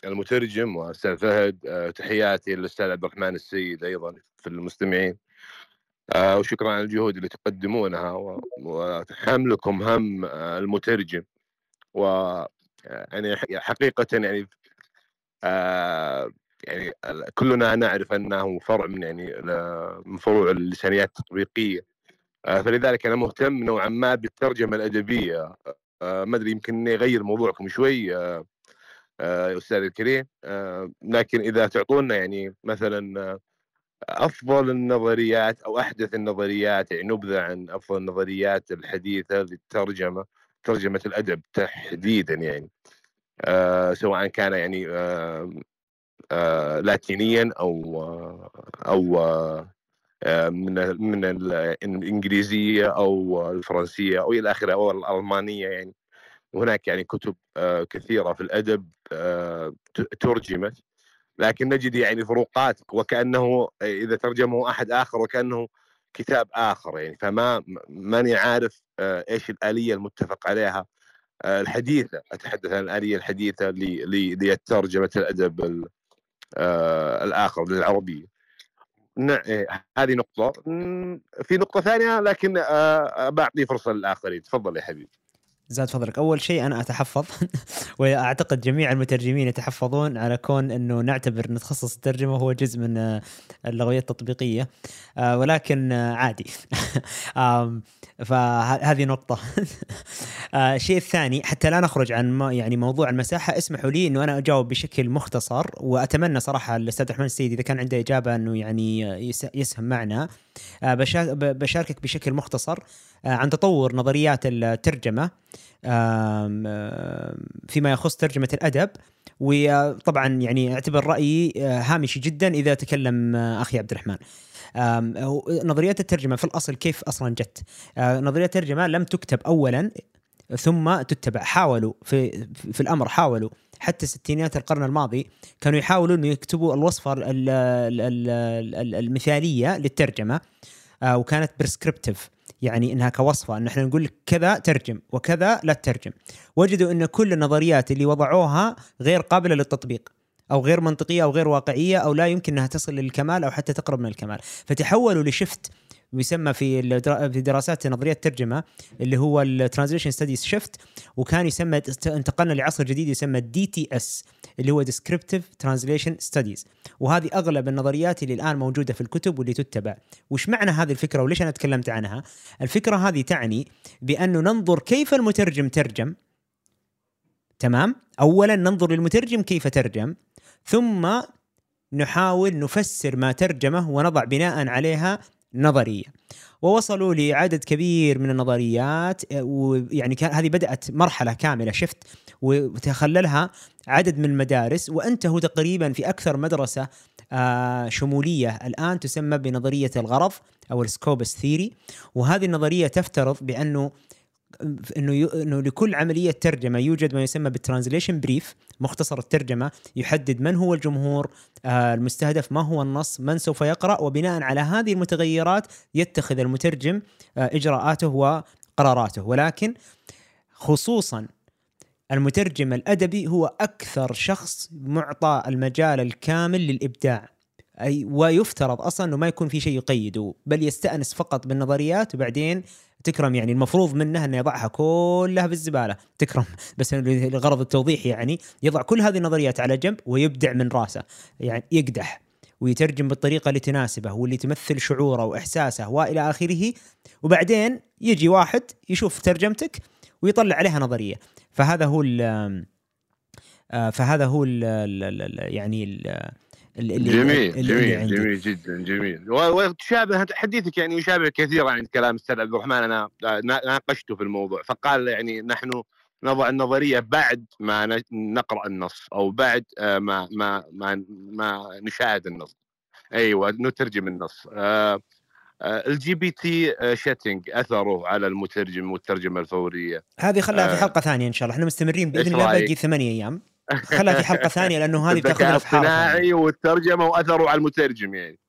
المترجم وأستاذ فهد. آه، تحياتي للأستاذ عبد الرحمن السيد أيضا في المستمعين. وشكرا على الجهود اللي تقدمونها وحملكم هم آه، المترجم. و آه، يعني ح- حقيقه يعني آه، يعني كلنا نعرف أنه فرع من يعني من فروع اللسانيات التطبيقية. آه، فلذلك أنا مهتم نوعا ما بالترجمة الأدبية. آه، ما أدري يمكن إني اغير موضوعكم شوي آه، آه، أستاذ الكريم. آه، لكن إذا تعطونا يعني مثلا آه، أفضل النظريات أو أحدث النظريات يعني نبذة عن أفضل النظريات الحديثة للترجمة ترجمة الأدب تحديدا يعني. آه، سواء كان يعني آه، آه، لاتينيا أو أو آه، من من ال- الإنجليزية أو الفرنسية أو إلى آخره أو الألمانية يعني. وهناك يعني كتب آه، كثيرة في الأدب آه، ترجمت. لكن نجد يعني فروقات وكأنه إذا ترجمه أحد آخر وكأنه كتاب آخر يعني. فما ماني عارف آه، إيش الآلية المتفق عليها. آه، الحديثة أتحدث عن الآلية الحديثة لترجمة الأدب ال- آه، الآخر للعربية. إيه، هذه نقطة. في نقطة ثانية لكن بعطي فرصة للآخرين. تفضل يا حبيبي. زاد فضلك. أول شيء أنا أتحفظ وأعتقد جميع المترجمين يتحفظون على كون إنه نعتبر إن تخصص الترجمة هو جزء من آه، اللغويات التطبيقية. آه، ولكن آه، عادي. فهذه نقطة. آه، الشيء الثاني حتى لا نخرج عن يعني موضوع المساحة اسمحوا لي إنه أنا أجاوب بشكل مختصر وأتمنى صراحة الأستاذ احمد السيد إذا كان عنده إجابة إنه يعني يس- يسهم معنا. بشاركك بشكل مختصر. عن تطور نظريات آم، فيما يخص ترجمة الأدب. وطبعا يعني أعتبر رأيي آه، هامشي جدا إذا تكلم آه، أخي عبد الرحمن. نظريات الترجمة في الأصل كيف أصلا جت؟ آه، نظريات الترجمة لم تكتب أولا ثم تتبع حاولوا في في الأمر حاولوا. حتى ستينيات القرن الماضي كانوا يحاولوا انه يكتبوا الوصفه ال- ال- ال- ال- المثالية للترجمة آه، وكانت بريسكريبتيف يعني إنها كوصفة إن إحنا نقول كذا ترجم وكذا لا تترجم. وجدوا إن كل النظريات اللي وضعوها غير قابلة للتطبيق أو غير منطقية أو غير واقعية أو لا يمكن إنها تصل للكمال أو حتى تقرب من الكمال. فتحولوا ل shift يسمى في في دراسات نظرية الترجمه اللي هو ال translation studies shift وكان يسمى انتقلنا لعصر جديد يسمى DTS اللي هو descriptive translation studies وهذه أغلب النظريات اللي الآن موجودة في الكتب واللي تتبع. وش معنى هذه الفكرة وليش أنا تكلمت عنها؟ الفكرة هذه تعني بانه ننظر كيف المترجم ترجم. تمام؟ اولا ننظر للمترجم كيف ترجم ثم نحاول نفسر ما ترجمه ونضع بناء عليها نظرية. ووصلوا لعدد كبير من النظريات آه، ويعني هذه بدأت مرحلة كاملة شفت؟ وتخللها عدد من المدارس وأنتهوا تقريبا في أكثر مدرسة آه، شمولية. الآن تسمى بنظرية الغرض أو ال skopos theory. وهذه النظرية تفترض بأنه إنه ي... إنه لكل عملية ترجمة يوجد ما يسمى بال translation brief مختصر الترجمة يحدد من هو الجمهور آه المستهدف ما هو النص من سوف يقرأ وبناء على هذه المتغيرات يتخذ المترجم آه إجراءاته وقراراته. ولكن خصوصا المترجم الأدبي هو أكثر شخص معطى المجال الكامل للإبداع. أي ويفترض أصلا إنه ما يكون في شيء يقيده بل يستأنس فقط بالنظريات وبعدين تكرم يعني المفروض منه إنه يضعها كلها في الزباله تكرم. بس لغرض التوضيح يعني يضع كل هذه النظريات على جنب ويبدع من راسه. يعني يقدح ويترجم بالطريقة اللي تناسبه واللي تمثل شعوره وإحساسه وإلى آخره. وبعدين يجي واحد يشوف ترجمتك ويطلع عليها نظرية. فهذا هو ال فهذا هو ال يعني ال اللي جميل اللي جميل اللي جميل جدا جميل. وتشابه حديثك يعني يشابه كثيرا عند كلام الاستاذ عبد الرحمن. أنا ناقشته في الموضوع. فقال يعني نحن نضع النظرية بعد ما نقرأ النص أو بعد ما ما ما, ما نشاهد النص. أيوه نترجم النص. ال GPT chatting أثره على المترجم والترجمة الفورية. هذه خلها في آه. حلقة ثانية إن شاء الله. إحنا مستمرين بإذن الله؟ باقي ثمانية أيام. خلها في حلقة ثانية لأنه هذه بتاخذ في حاره ثانية. الاصطناعي والترجمة واثره على المترجم يعني.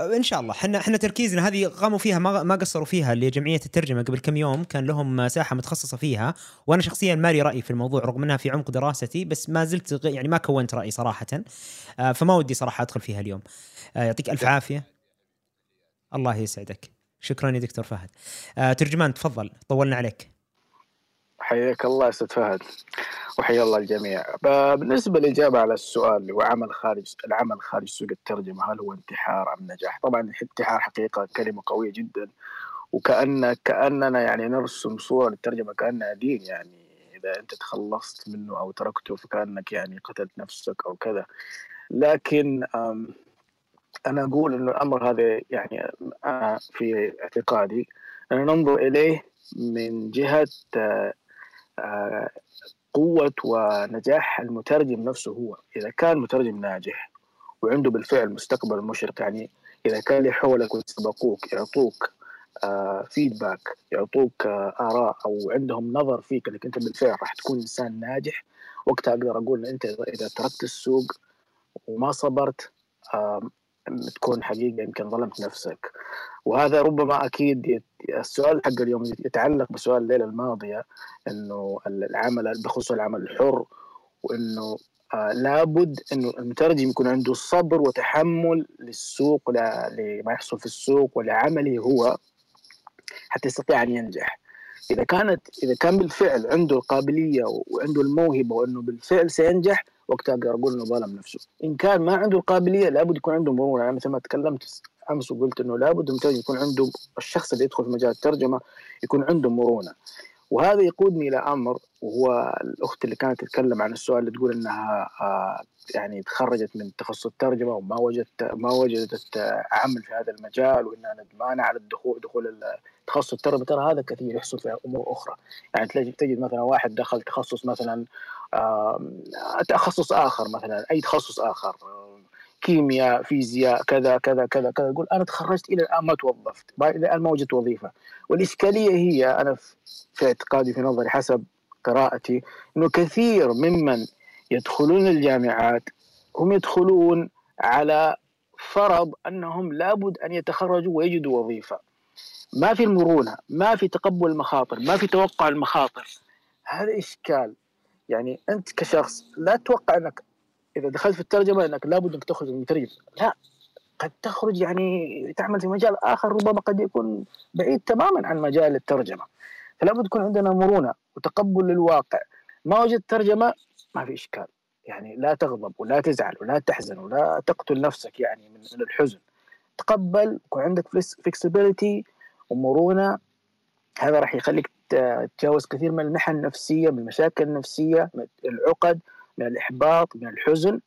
إن شاء الله. إحنا إحنا تركيزنا هذه قاموا فيها ما ما قصروا فيها اللي جمعيه الترجمة قبل كم يوم كان لهم ساحة متخصصة فيها. وأنا شخصيا مالي رأي في الموضوع رغم إنها في عمق دراستي بس ما زلت يعني ما كونت رأي صراحة. آه، فما ودي صراحة أدخل فيها اليوم. آه، يعطيك ألف عافية. الله يسعدك. شكرا يا دكتور فهد. آه، ترجمان تفضل. طولنا عليك. حياك الله أستاذ فهد وحيا الله الجميع. بالنسبة للاجابه على السؤال اللي هو عمل خارج العمل خارج سوق الترجمة هل هو انتحار أم نجاح؟ طبعا انتحار حقيقة كلمة قوية جدا وكأن كأننا يعني نرسم صورة للترجمة كأنها دين يعني. إذا أنت تخلصت منه أو تركته فكأنك يعني قتلت نفسك أو كذا. لكن أنا أقول إنه الأمر هذا يعني أنا في اعتقادي أنا ننظر إليه من جهة آه، آه، قوة ونجاح المترجم نفسه هو. إذا كان مترجم ناجح وعنده بالفعل مستقبل مشرق يعني إذا كان اللي حولك ويسبقوك يعطوك فيدباك يعطوك آه، آراء أو عندهم نظر فيك أنك أنت بالفعل راح تكون إنسان ناجح وقتها أقدر أقول إن أنت إذا تركت السوق وما صبرت تكون حقيقة يمكن ظلمت نفسك. وهذا ربما أكيد السؤال حق اليوم يتعلق بسؤال الليلة الماضية إنه العمل بخصوص العمل الحر وإنه آه لابد إنه المترجم يكون عنده صبر وتحمل للسوق لما يحصل في السوق ولعمله هو حتى يستطيع أن ينجح. إذا كانت إذا كان بالفعل عنده القابلية وعنده الموهبة وإنه بالفعل سينجح وقتها أقدر أقول إنه ظلم نفسه. إن كان ما عنده القابلية لابد يكون عنده مرونة. يعني مثل ما تكلمت أمس وقلت إنه لابد يكون عنده الشخص اللي يدخل في مجال الترجمة يكون عنده مرونة. وهذا يقودني إلى أمر وهو الأخت اللي كانت تتكلم عن السؤال اللي تقول إنها آه، يعني تخرجت من تخصص الترجمة وما وجدت ما وجدت آه، عمل في هذا المجال وانها ندمانه على الدخول دخول تخصص الترجمة. ترى هذا كثير يحصل في أمور أخرى. يعني تجد مثلا واحد دخل تخصص مثلا تخصص آخر مثلا أي تخصص آخر كيمياء فيزياء كذا كذا كذا كذا. يقول أنا تخرجت إلى الآن ما توظفت إلى الآن ما وجدت وظيفة. والإشكالية هي أنا في اعتقادي في نظري حسب قراءتي إنه كثير ممن يدخلون الجامعات هم يدخلون على فرض أنهم لابد أن يتخرجوا ويجدوا وظيفة. ما في المرونة ما في تقبل المخاطر ما في توقع المخاطر. هذا إشكال. يعني أنت كشخص لا تتوقع أنك إذا دخلت في الترجمة أنك لابد أنك تخرج من مترجم لا قد تخرج يعني تعمل في مجال آخر ربما قد يكون بعيد تماما عن مجال الترجمة. فلا بد يكون عندنا مرونة وتقبل للواقع. ما وجدت ترجمة ما في إشكال. يعني لا تغضب ولا تزعل ولا تحزن ولا تقتل نفسك يعني من الحزن. تقبل يكون عندك فلكسبيتي ومرونة. هذا راح يخليك تتجاوز كثير من المحن النفسية من المشاكل النفسية من العقد من الإحباط من الحزن.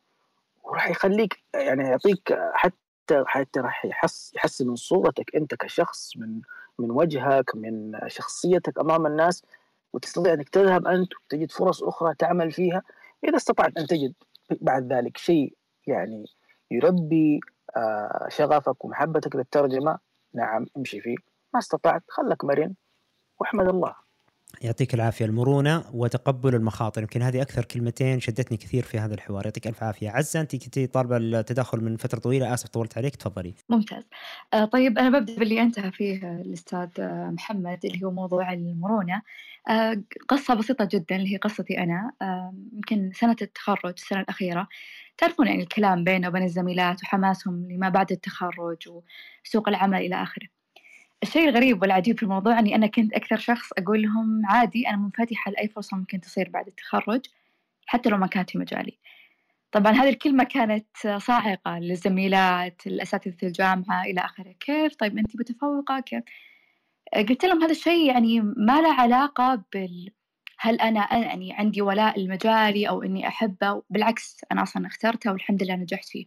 وراح يخليك يعني يعطيك حتى حتى راح يحس يحسن من صورتك أنت كشخص من من وجهك من شخصيتك أمام الناس. وتستطيع أنك تذهب أنت وتجد فرص أخرى تعمل فيها. إذا استطعت أن تجد بعد ذلك شيء يعني يربي آه، شغفك ومحبتك للترجمة نعم امشي فيه. ما استطعت خلك مرن. واحمد الله. يعطيك العافية المرونة وتقبل المخاطر. يمكن هذه أكثر كلمتين شدتني كثير في هذا الحوار. يعطيك ألف عافية. عزة أنت كنتي طالبة التدخل من فترة طويلة. آسف طولت عليك. تفضلي. ممتاز. آه طيب أنا ببدأ باللي أنتهى فيه الأستاذ آه، محمد اللي هو موضوع المرونة. آه قصة بسيطة جدا اللي هي قصتي أنا. آه يمكن سنة التخرج السنة الأخيرة. تعرفون يعني الكلام بينه وبين الزميلات وحماسهم لما بعد التخرج وسوق العمل إلى آخره. الشيء الغريب والعجيب في الموضوع أني أنا كنت أكثر شخص أقول لهم عادي أنا منفتحة لأي فرصة ممكن تصير بعد التخرج حتى لو ما كانت في مجالي. طبعا هذه الكلمة كانت صاعقة للزميلات الأساتذة الجامعة إلى آخره. كيف؟ طيب أنت متفوقة؟ كيف؟ قلت لهم هذا الشيء يعني ما له علاقة بال هل أنا يعني عندي ولاء لمجالي أو إني أحبه بالعكس أنا أصلا اخترته والحمد لله نجحت فيه.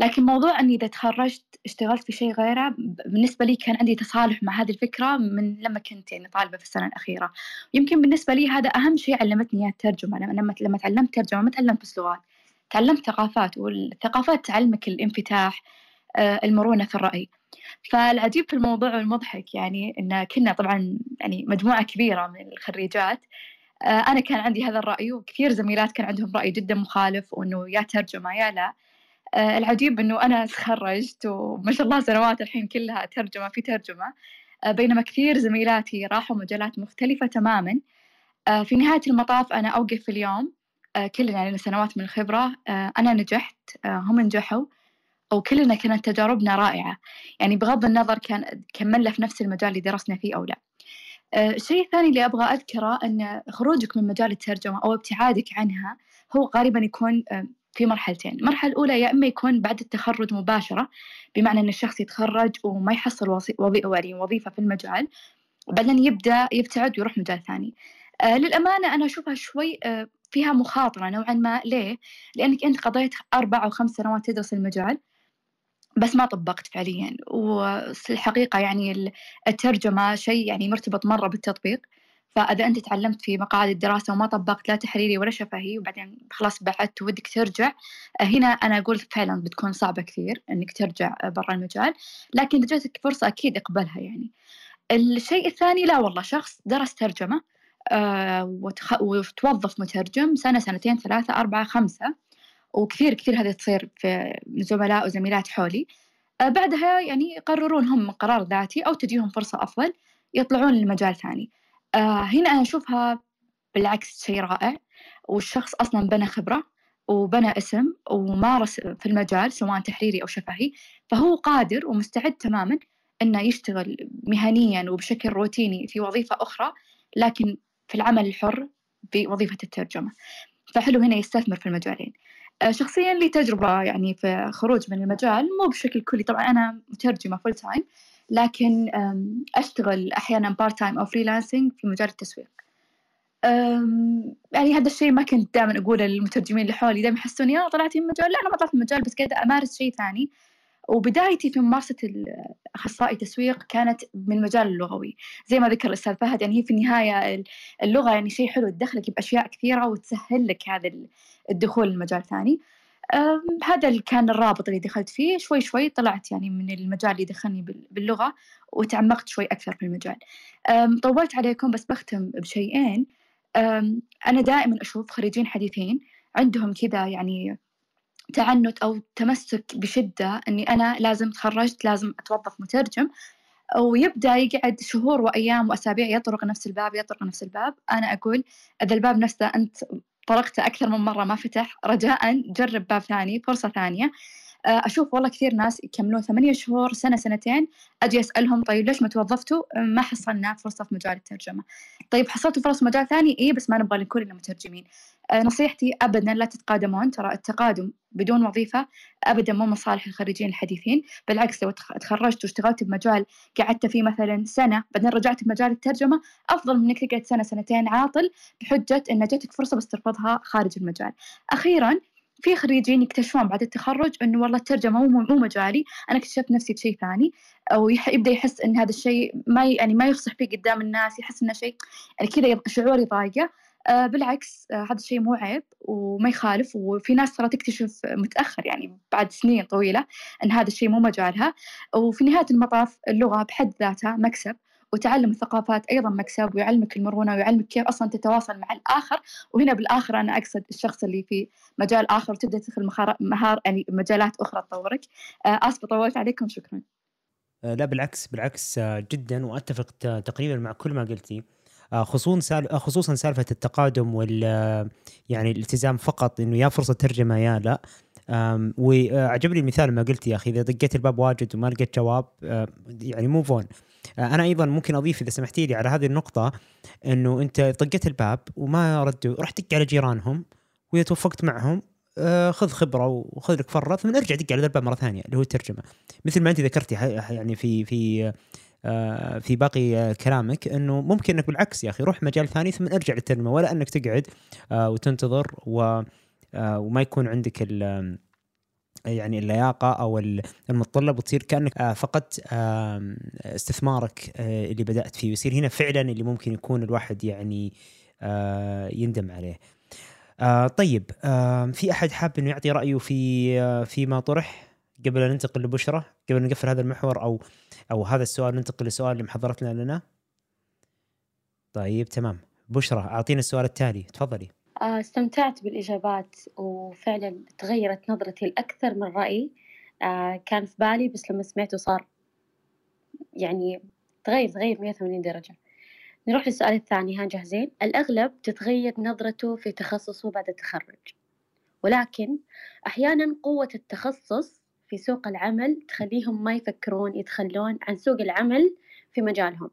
لكن موضوع أني إذا تخرجت اشتغلت في شيء غيره بالنسبة لي كان عندي تصالح مع هذه الفكرة من لما كنت يعني طالبة في السنة الأخيرة. يمكن بالنسبة لي هذا أهم شيء علمتني الترجمة لما لما تعلمت ترجمة ما تعلمت بس لغات تعلمت ثقافات والثقافات تعلمك الانفتاح آه، المرونة في الرأي. فالعجيب في الموضوع والمضحك يعني إن كنا طبعا يعني مجموعة كبيرة من الخريجات آه، أنا كان عندي هذا الرأي وكثير زميلات كان عندهم رأي جدا مخالف وإنه يا ترجمة يا لا. العجيب إنه أنا تخرجت وما شاء الله سنوات الحين كلها ترجمة في ترجمة. آه، بينما كثير زميلاتي راحوا مجالات مختلفة تماما. في نهاية المطاف أنا أوقف اليوم كلنا يعني سنوات من الخبرة. أنا نجحت هم نجحوا وكلنا كانت تجاربنا رائعة. يعني بغض النظر كان كملنا في نفس المجال اللي درسنا فيه أو لا. الشيء الثاني اللي أبغى أذكره أن خروجك من مجال الترجمة أو ابتعادك عنها هو غالبا يكون في مرحلتين. المرحلة الأولى يا إما يكون بعد التخرج مباشرة بمعنى أن الشخص يتخرج وما يحصل وظيفة يعني وظيفة في المجال وبعدين يبدأ يبتعد ويروح مجال ثاني. آه للأمانة أنا أشوفها شوي آه فيها مخاطرة نوعا ما. ليه؟ لأنك أنت قضيت أربع أو خمس سنوات تدرس المجال بس ما طبقت فعليا. والحقيقة يعني الترجمة شيء يعني مرتبط مرة بالتطبيق. فإذا أنت تعلمت في مقاعد الدراسة وما طبقت لا تحريري ولا شفهي وبعدين خلاص بعدت ودك ترجع هنا أنا أقول فعلا بتكون صعبة كثير إنك ترجع برا المجال لكن إذا جاتك فرصة أكيد اقبلها يعني الشيء الثاني لا والله شخص درس ترجمة آه. وتوظف مترجم سنة سنتين ثلاثة أربعة خمسة وكثير كثير هذه تصير في زملاء وزميلات حولي آه، بعدها يعني يقررون هم قرار ذاتي أو تجيهم فرصة أفضل يطلعون لمجال ثاني آه، هنا أنا أشوفها بالعكس شيء رائع. والشخص أصلا بنى خبرة وبنى اسم ومارس في المجال سواء تحريري أو شفهي. فهو قادر ومستعد تماما أنه يشتغل مهنيا وبشكل روتيني في وظيفة أخرى لكن في العمل الحر بوظيفة الترجمة. فحلو هنا يستثمر في المجالين. آه، شخصيا لي تجربة يعني في خروج من المجال مو بشكل كلي. طبعا أنا مترجمة full time لكن أشتغل أحيانا part time أو freelancing في مجال التسويق. يعني هذا الشيء ما كنت دائما أقوله للمترجمين اللي حولي. دائما يحسوني يا طلعتي من المجال لا أنا ما طلعت من المجال بس قاعدة أمارس شيء ثاني. وبدايتي في ممارسة أخصائي تسويق كانت من المجال اللغوي. زي ما ذكر الأستاذ فهد يعني هي في النهاية اللغة يعني شيء حلو تدخلك بأشياء كثيرة وتسهل لك هذا الدخول لمجال ثاني. هذا اللي كان الرابط اللي دخلت فيه. شوي شوي طلعت يعني من المجال اللي دخلني باللغة وتعمقت شوي أكثر في المجال. طولت عليكم بس بختم بشيئين. أنا دائما أشوف خريجين حديثين عندهم كذا يعني تعنت أو تمسك بشدة أني أنا لازم تخرجت لازم أتوظف مترجم. ويبدأ يقعد شهور وأيام وأسابيع يطرق نفس الباب يطرق نفس الباب. أنا أقول إذا الباب نفسه أنت طرقته أكثر من مرة ما فتح رجاء جرب باب ثاني فرصة ثانية آه، أشوف والله كثير ناس يكملون ثمانية شهور سنة سنتين أجي أسألهم طيب ليش ما توظفتوا؟ ما حصلنا فرصة في مجال الترجمة. طيب حصلتوا فرص في مجال ثاني؟ إيه بس ما نبغى نكون إلا مترجمين. آه، نصيحتي أبدا لا تتقادمون ترى التقادم بدون وظيفة أبدا مو من صالح الخريجين الحديثين بالعكس لو تخرجت واشتغلت بمجال قعدت فيه مثلا سنة بعدين رجعت بمجال الترجمة أفضل من إنك تقعد سنة سنتين عاطل بحجة إن جاتك فرصة بس ترفضها خارج المجال. أخيرا في خريجين يكتشفون بعد التخرج إنه والله الترجمة مو مو مجالي أنا اكتشفت نفسي بشيء ثاني أو يبدأ يحس إن هذا الشيء ما يعني ما يفصح فيه قدام الناس يحس إنه شيء يعني كذا شعور يضايقه بالعكس آه هذا الشيء مو عيب وما يخالف. وفي ناس ترى تكتشف متأخر يعني بعد سنين طويلة أن هذا الشيء مو مجالها. وفي نهاية المطاف اللغة بحد ذاتها مكسب وتعلم الثقافات أيضا مكسب ويعلمك المرونة ويعلمك كيف أصلا تتواصل مع الآخر. وهنا بالآخر أنا أقصد الشخص اللي في مجال آخر وتبدأ تدخل مهار يعني مجالات أخرى تطورك. آه، آسفة طولت عليكم شكرا. آه، لا بالعكس بالعكس آه، جدا وأتفق تقريبا مع كل ما قلتي. خصوصا سال... خصوصا سالفة التقادم وال يعني الالتزام فقط إنه يا فرصة ترجمة يا لا. وعجبني المثال ما قلت يا أخي إذا دقيت الباب واجد وما لقيت جواب يعني موف اون آه، أنا أيضا ممكن أضيف إذا سمحتي لي على هذه النقطة إنه أنت طقيت الباب وما ردوا رحت دق على جيرانهم وإذا توفقت معهم آه، خذ خبرة وخذ لك فره ثم ارجع دق على الباب مرة ثانية اللي هو الترجمة. مثل ما أنت ذكرتي يعني في في آه، في باقي كلامك إنه ممكن إنك بالعكس يا أخي روح مجال ثاني ثم ارجع للترجمه ولا إنك تقعد وتنتظر وما يكون عندك يعني اللياقة أو المتطلب وتصير كأنك آه، فقدت استثمارك آه، اللي بدأت فيه ويصير هنا فعلا اللي ممكن يكون الواحد يعني آه، يندم عليه. طيب في أحد حاب إنه يعطي رأيه في فيما طرح قبل أن ننتقل لبشرة قبل أن نقفل هذا المحور أو أو هذا السؤال ننتقل لسؤال اللي محضرتنا لنا. طيب تمام. بشرة أعطينا السؤال التالي. تفضلي. آه، استمتعت بالإجابات وفعلا تغيرت نظرتي لأكثر من رأي. آه، كان في بالي بس لما سمعته صار يعني تغير تغير 180 درجة. نروح للسؤال الثاني. ها جاهزين؟ الأغلب تتغير نظرته في تخصصه بعد التخرج. ولكن أحيانا قوة التخصص في سوق العمل تخليهم ما يفكرون يتخلون عن سوق العمل في مجالهم.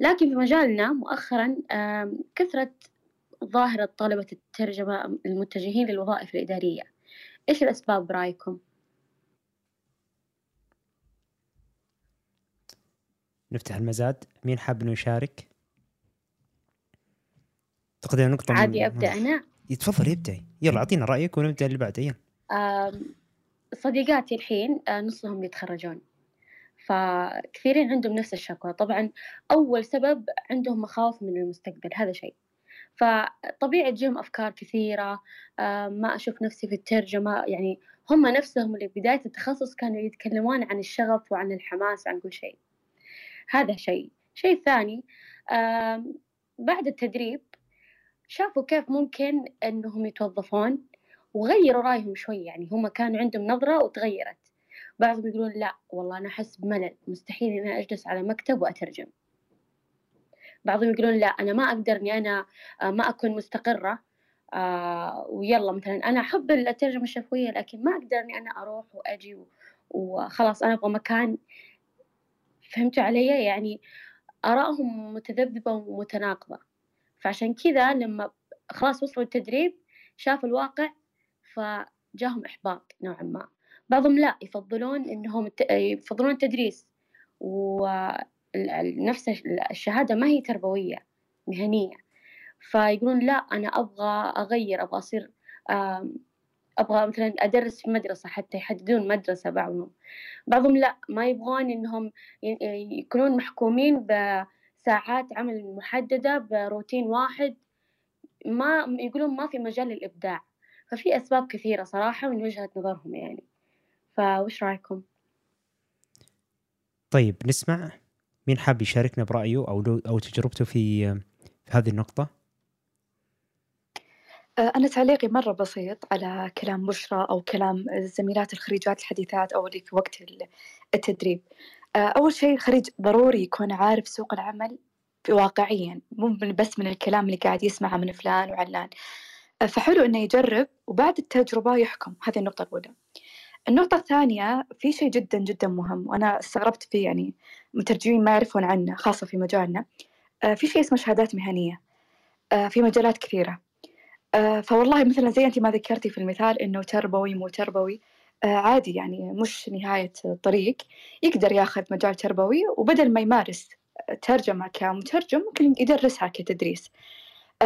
لكن في مجالنا مؤخرا كثرة ظاهرة طلبة الترجمة المتجهين للوظائف الإدارية. إيش الأسباب برأيكم؟ نفتح المزاد. مين حاب إنه يشارك؟ اعتقد نقطة عادي أبدأ أنا. تفضل ابدأي يلا أعطينا رأيك ونبدأ اللي بعده. يلا. صديقاتي الحين آه، نصهم يتخرجون. فكثيرين عندهم نفس الشكوى. طبعا أول سبب عندهم مخاوف من المستقبل هذا شيء. فطبيعي تجيهم أفكار كثيرة آه، ما أشوف نفسي في الترجمة. يعني هم نفسهم اللي بداية التخصص كانوا يتكلمون عن الشغف وعن الحماس وعن كل شيء. هذا شيء. شيء ثاني بعد التدريب شافوا كيف ممكن أنهم يتوظفون. وغيروا رأيهم شوي يعني هم كان عندهم نظرة وتغيرت. بعضهم يقولون لا والله أنا أحس بملل مستحيل إني أنا أجلس على مكتب وأترجم. بعضهم يقولون لا أنا ما أقدر إني أنا آه، ما أكون مستقرة آه ويلا مثلا أنا أحب الترجمة الشفوية لكن ما أقدر إني أنا أروح وأجي وخلاص أنا أبغى مكان. فهمتوا علي؟ يعني آرائهم متذبذبة ومتناقضة. فعشان كذا لما خلاص وصلوا التدريب شافوا الواقع فجاهم إحباط نوعا ما. بعضهم لا يفضلون إنهم يفضلون التدريس ونفس الشهادة ما هي تربوية مهنية. فيقولون لا أنا أبغى أغير أبغى أصير أبغى مثلا أدرس في مدرسة حتى يحددون مدرسة بعضهم. بعضهم لا ما يبغون إنهم يكونون محكومين بساعات عمل محددة بروتين واحد. ما يقولون ما في مجال للإبداع. ففي أسباب كثيرة صراحة من وجهة نظرهم يعني فوش رأيكم؟ طيب نسمع مين حاب يشاركنا برأيه أو أو تجربته في في هذه النقطة؟ أه، أنا تعليقي مرة بسيط على كلام بشرى أو كلام الزميلات الخريجات الحديثات أو اللي في وقت التدريب أه، أول شيء الخريج ضروري يكون عارف سوق العمل واقعيا مو بس من الكلام اللي قاعد يسمعه من فلان وعلان أه، فحلو إنه يجرب وبعد التجربة يحكم. هذه النقطة الأولى. النقطة الثانية في شيء جدا جدا مهم وأنا استغربت فيه يعني مترجمين ما يعرفون عنه خاصة في مجالنا. في شيء اسمه شهادات مهنية. في مجالات كثيرة. آه، فوالله مثلا زي أنت ما ذكرتي في المثال إنه تربوي مو تربوي. آه، عادي يعني مش نهاية الطريق. يقدر ياخذ مجال تربوي وبدل ما يمارس ترجمة كمترجم ممكن يدرسها كتدريس. آه،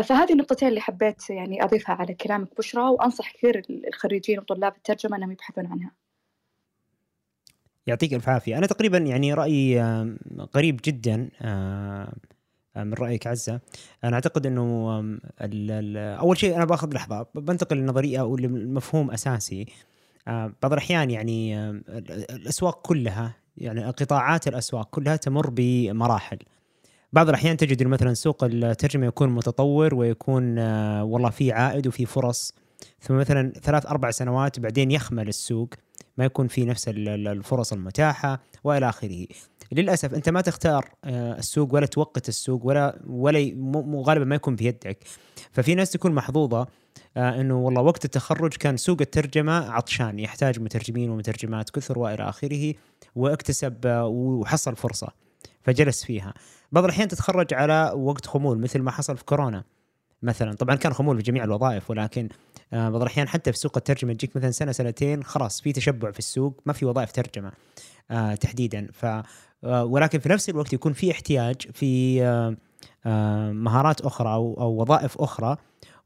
فهذه النقطتين اللي حبيت يعني أضيفها على كلامك بشرى وأنصح كثير الخريجين وطلاب الترجمة أنهم يبحثون عنها. يعطيك ألف عافية. أنا تقريبا يعني رأيي قريب جدا من رأيك عزة. أنا أعتقد إنه أول شيء أنا بأخذ لحظة بنتقل لنظرية أو لمفهوم أساسي. آه، بعض الأحيان يعني الأسواق كلها يعني قطاعات الأسواق كلها تمر بمراحل. بعض الأحيان تجد مثلا سوق الترجمة يكون متطور ويكون آه، والله في عائد وفي فرص. ثم مثلا ثلاث أربع سنوات بعدين يخمل السوق ما يكون في نفس الفرص المتاحة وإلى آخره. للأسف أنت ما تختار آه، السوق ولا توقت السوق ولا ولا غالبا ما يكون بيدك. ففي ناس تكون محظوظة آه، إنه والله وقت التخرج كان سوق الترجمة عطشان يحتاج مترجمين ومترجمات كثر وإلى آخره واكتسب وحصل فرصة فجلس فيها. بعض الأحيان تتخرج على وقت خمول مثل ما حصل في كورونا مثلا. طبعا كان خمول في جميع الوظائف ولكن بعض الأحيان حتى في سوق الترجمة تجيك مثلا سنة سنتين خلاص في تشبع في السوق ما في وظائف ترجمة تحديدا. ف آه، ولكن في نفس الوقت يكون في احتياج في آه، آه، مهارات أخرى أو وظائف أخرى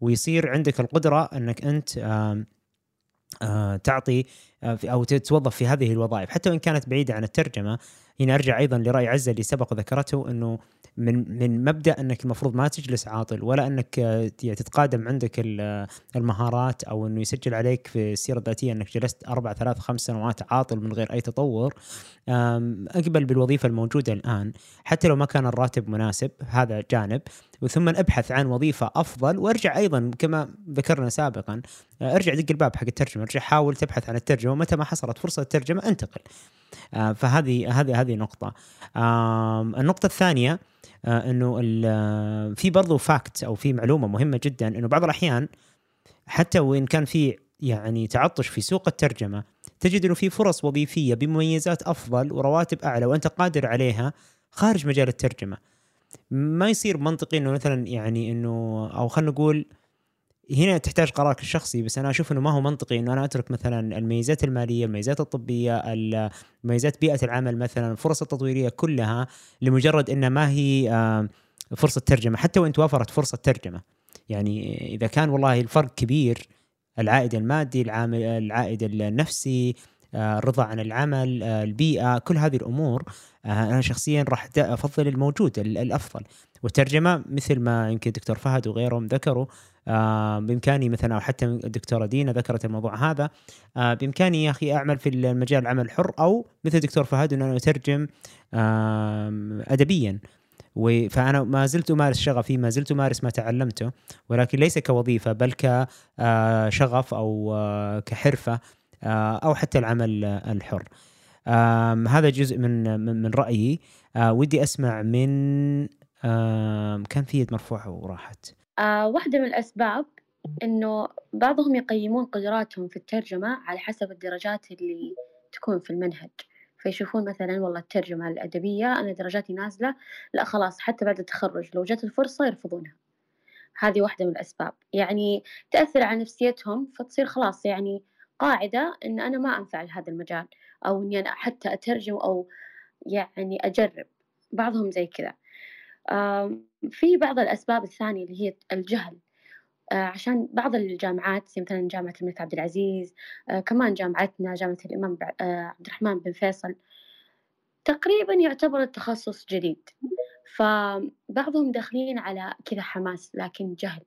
ويصير عندك القدرة أنك أنت تعطي أو تتوظف في هذه الوظائف. حتى وإن كانت بعيدة عن الترجمة هنا ارجع أيضا لرأي عزة اللي سبق وذكرته إنه من من مبدأ إنك المفروض ما تجلس عاطل ولا إنك يعني تتقادم عندك ال- المهارات أو إنه يسجل عليك في السيرة الذاتية إنك جلست أربع ثلاث خمس سنوات عاطل من غير أي تطور. أقبل بالوظيفة الموجودة الآن. حتى لو ما كان الراتب مناسب هذا جانب. ثم أبحث عن وظيفة أفضل وأرجع أيضا كما ذكرنا سابقا آه، أرجع دق الباب حق الترجمة أرجع حاول تبحث عن الترجمة متى ما حصلت فرصة الترجمة أنتقل. آه، فهذه هذه هذه نقطة. النقطة الثانية آه، إنه ال- في برضو فاكت أو في معلومة مهمة جدا إنه بعض الأحيان حتى وإن كان في يعني تعطش في سوق الترجمة تجد إنه في فرص وظيفية بمميزات أفضل ورواتب أعلى وأنت قادر عليها خارج مجال الترجمة. ما يصير منطقي إنه مثلا يعني إنه أو خلينا نقول هنا تحتاج قرارك الشخصي بس أنا أشوف إنه ما هو منطقي إنه أنا أترك مثلا الميزات المالية، الميزات الطبية، ال- ميزات بيئة العمل مثلا، الفرص التطويرية كلها لمجرد انها ما هي فرصة ترجمة، حتى وإن توافرت فرصة ترجمة. يعني إذا كان والله الفرق كبير العائد المادي، العامل العائد النفسي، الرضا عن العمل، آه، البيئة، كل هذه الأمور آه، أنا شخصيا راح أفضل الموجود ال- الأفضل. والترجمة مثل ما يمكن دكتور فهد وغيرهم ذكروا آه، بإمكاني مثلا أو حتى الدكتورة دينا ذكرت الموضوع هذا آه، بإمكاني يا أخي أعمل في المجال العمل الحر أو مثل دكتور فهد انه أنا أترجم ادبيا فأنا ما زلت أمارس شغفي ما زلت أمارس ما تعلمته ولكن ليس كوظيفة بل كشغف أو آه، كحرفة آه، أو حتى العمل آه، الحر هذا جزء من من رأيي. آه، ودي أسمع من كان في يد مرفوعة وراحت؟ آه واحدة من الأسباب إنه بعضهم يقيمون قدراتهم في الترجمة على حسب الدرجات اللي تكون في المنهج. فيشوفون مثلا والله الترجمة الأدبية أنا درجاتي نازلة لا خلاص حتى بعد التخرج لو جت الفرصة يرفضونها. هذه واحدة من الأسباب. يعني تأثر على نفسيتهم فتصير خلاص يعني قاعدة إن أنا ما أنفع لهذا المجال أو إني أنا حتى أترجم أو يعني أجرب. بعضهم زي كذا. في بعض الأسباب الثانية اللي هي الجهل. آه، عشان بعض الجامعات زي مثلا جامعة الملك عبد العزيز آه، كمان جامعتنا جامعة الإمام آه، عبد الرحمن بن فيصل تقريبا يعتبر التخصص جديد. فبعضهم داخلين على كذا حماس لكن جهل.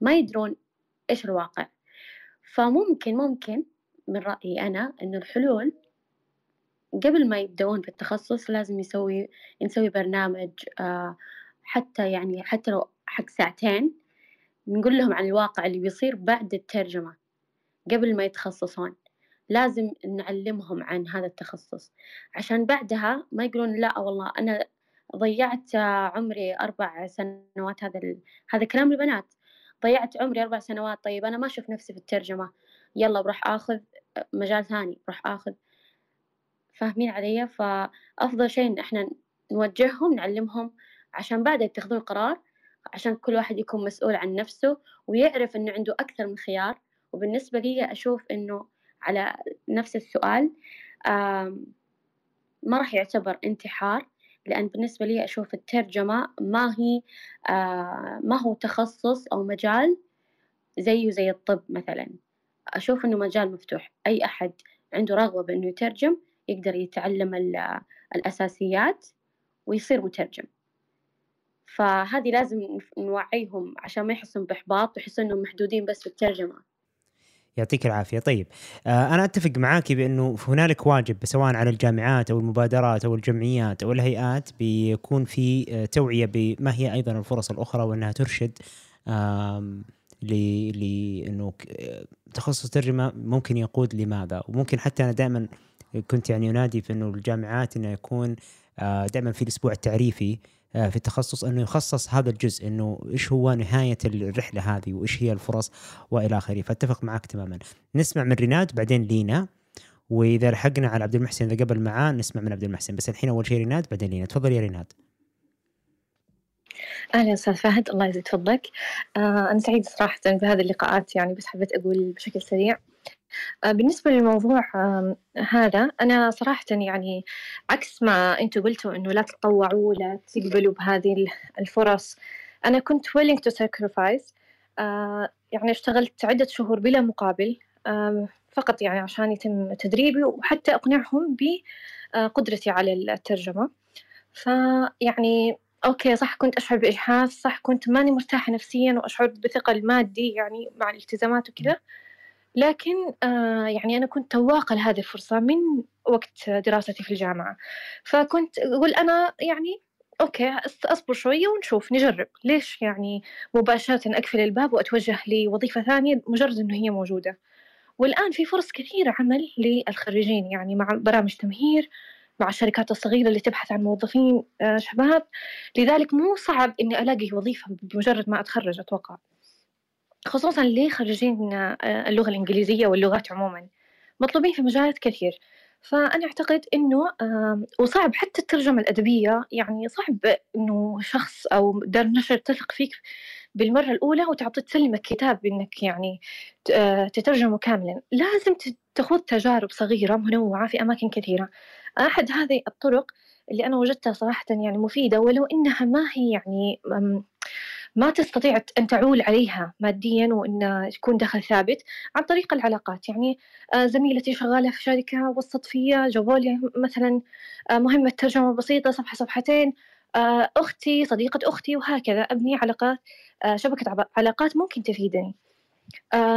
ما يدرون إيش الواقع. فممكن ممكن من رأيي أنا إنه الحلول قبل ما يبدأون في التخصص لازم يسوي نسوي برنامج آه، حتى يعني حتى لو حق ساعتين نقول لهم عن الواقع اللي بيصير بعد الترجمة قبل ما يتخصصون. لازم نعلمهم عن هذا التخصص. عشان بعدها ما يقولون لا والله أنا ضيعت عمري أربع سنوات هذا ال... هذا كلام البنات. ضيعت عمري أربع سنوات طيب أنا ما أشوف نفسي في الترجمة. يلا بروح آخذ مجال ثاني بروح آخذ. فاهمين علي؟ فأفضل شيء إن إحنا نوجههم نعلمهم عشان بعد يتخذون قرار عشان كل واحد يكون مسؤول عن نفسه ويعرف إنه عنده أكثر من خيار. وبالنسبة لي أشوف إنه على نفس السؤال ما راح يعتبر انتحار. لأن بالنسبة لي أشوف الترجمة ما هي آه، ما هو تخصص أو مجال زيه زي الطب مثلا. أشوف إنه مجال مفتوح. أي أحد عنده رغبة بإنه يترجم يقدر يتعلم ال- الأساسيات ويصير مترجم. فهذه لازم نوعيهم عشان ما يحسون بإحباط ويحسون إنهم محدودين بس في الترجمة. يعطيك العافية. طيب آه أنا أتفق معاك بأنه هنالك واجب سواء على الجامعات أو المبادرات أو الجمعيات أو الهيئات بيكون في آه، توعية بما هي أيضا الفرص الأخرى وأنها ترشد لأنه آه، تخصص ترجمه ممكن يقود لماذا؟ وممكن حتى أنا دائما كنت يعني أنادي في أنه الجامعات انه يكون آه، دائما في الأسبوع التعريفي في التخصص أنه يخصص هذا الجزء إنه إيش هو نهاية الرحلة هذه وإيش هي الفرص وإلى آخره. فأتفق معك تماما. نسمع من ريناد بعدين لينا. وإذا لحقنا على عبد المحسن إذا قبل معاه نسمع من عبد المحسن. بس الحين أول شيء ريناد بعدين لينا. تفضل يا ريناد. أهلا أستاذ فهد الله يزيد فضلك. آه أنا سعيدة صراحة بهذه اللقاءات يعني بس حبيت أقول بشكل سريع. آه بالنسبة للموضوع آه هذا أنا صراحة يعني عكس ما أنتوا قلتوا إنه لا تتطوعوا لا تقبلوا بهذه ال- الفرص. أنا كنت willing to sacrifice آه يعني اشتغلت عدة شهور بلا مقابل آه فقط يعني عشان يتم تدريبي وحتى أقنعهم بقدرتي على الترجمة. فيعني أوكي صح كنت أشعر بإجحاف صح كنت ماني مرتاحة نفسيا وأشعر بثقل مادي يعني مع الالتزامات وكذا. لكن آه يعني أنا كنت تواقة لهذه الفرصة من وقت دراستي في الجامعة. فكنت أقول أنا يعني okay أصبر شوية ونشوف نجرب. ليش يعني مباشرة أقفل الباب وأتوجه لوظيفة ثانية مجرد إنه هي موجودة؟ والآن في فرص كثيرة عمل للخريجين يعني مع برامج تمهير مع الشركات الصغيرة اللي تبحث عن موظفين آه، شباب. لذلك مو صعب إني ألاقي وظيفة بمجرد ما أتخرج أتوقع. خصوصا لخريجين آه، اللغة الإنجليزية واللغات عموما مطلوبين في مجالات كثير. فأنا أعتقد إنه وصعب حتى الترجمة الأدبية يعني صعب إنه شخص أو دار نشر تثق فيك بالمرة الأولى وتعطي تسلمك كتاب إنك يعني آه، تترجمه كاملا. لازم تخوض تجارب صغيرة منوعة في أماكن كثيرة. أحد هذه الطرق اللي أنا وجدتها صراحة يعني مفيدة ولو إنها ما هي يعني ما تستطيع أن تعول عليها ماديا وأن يكون دخل ثابت عن طريق العلاقات. يعني آه، زميلتي شغالة في شركة وسط فيا جابوا لي مثلا آه، مهمة ترجمة بسيطة صفحة صفحتين آه، أختي صديقة أختي وهكذا. أبني علاقات شبكة علاقات ممكن تفيدني.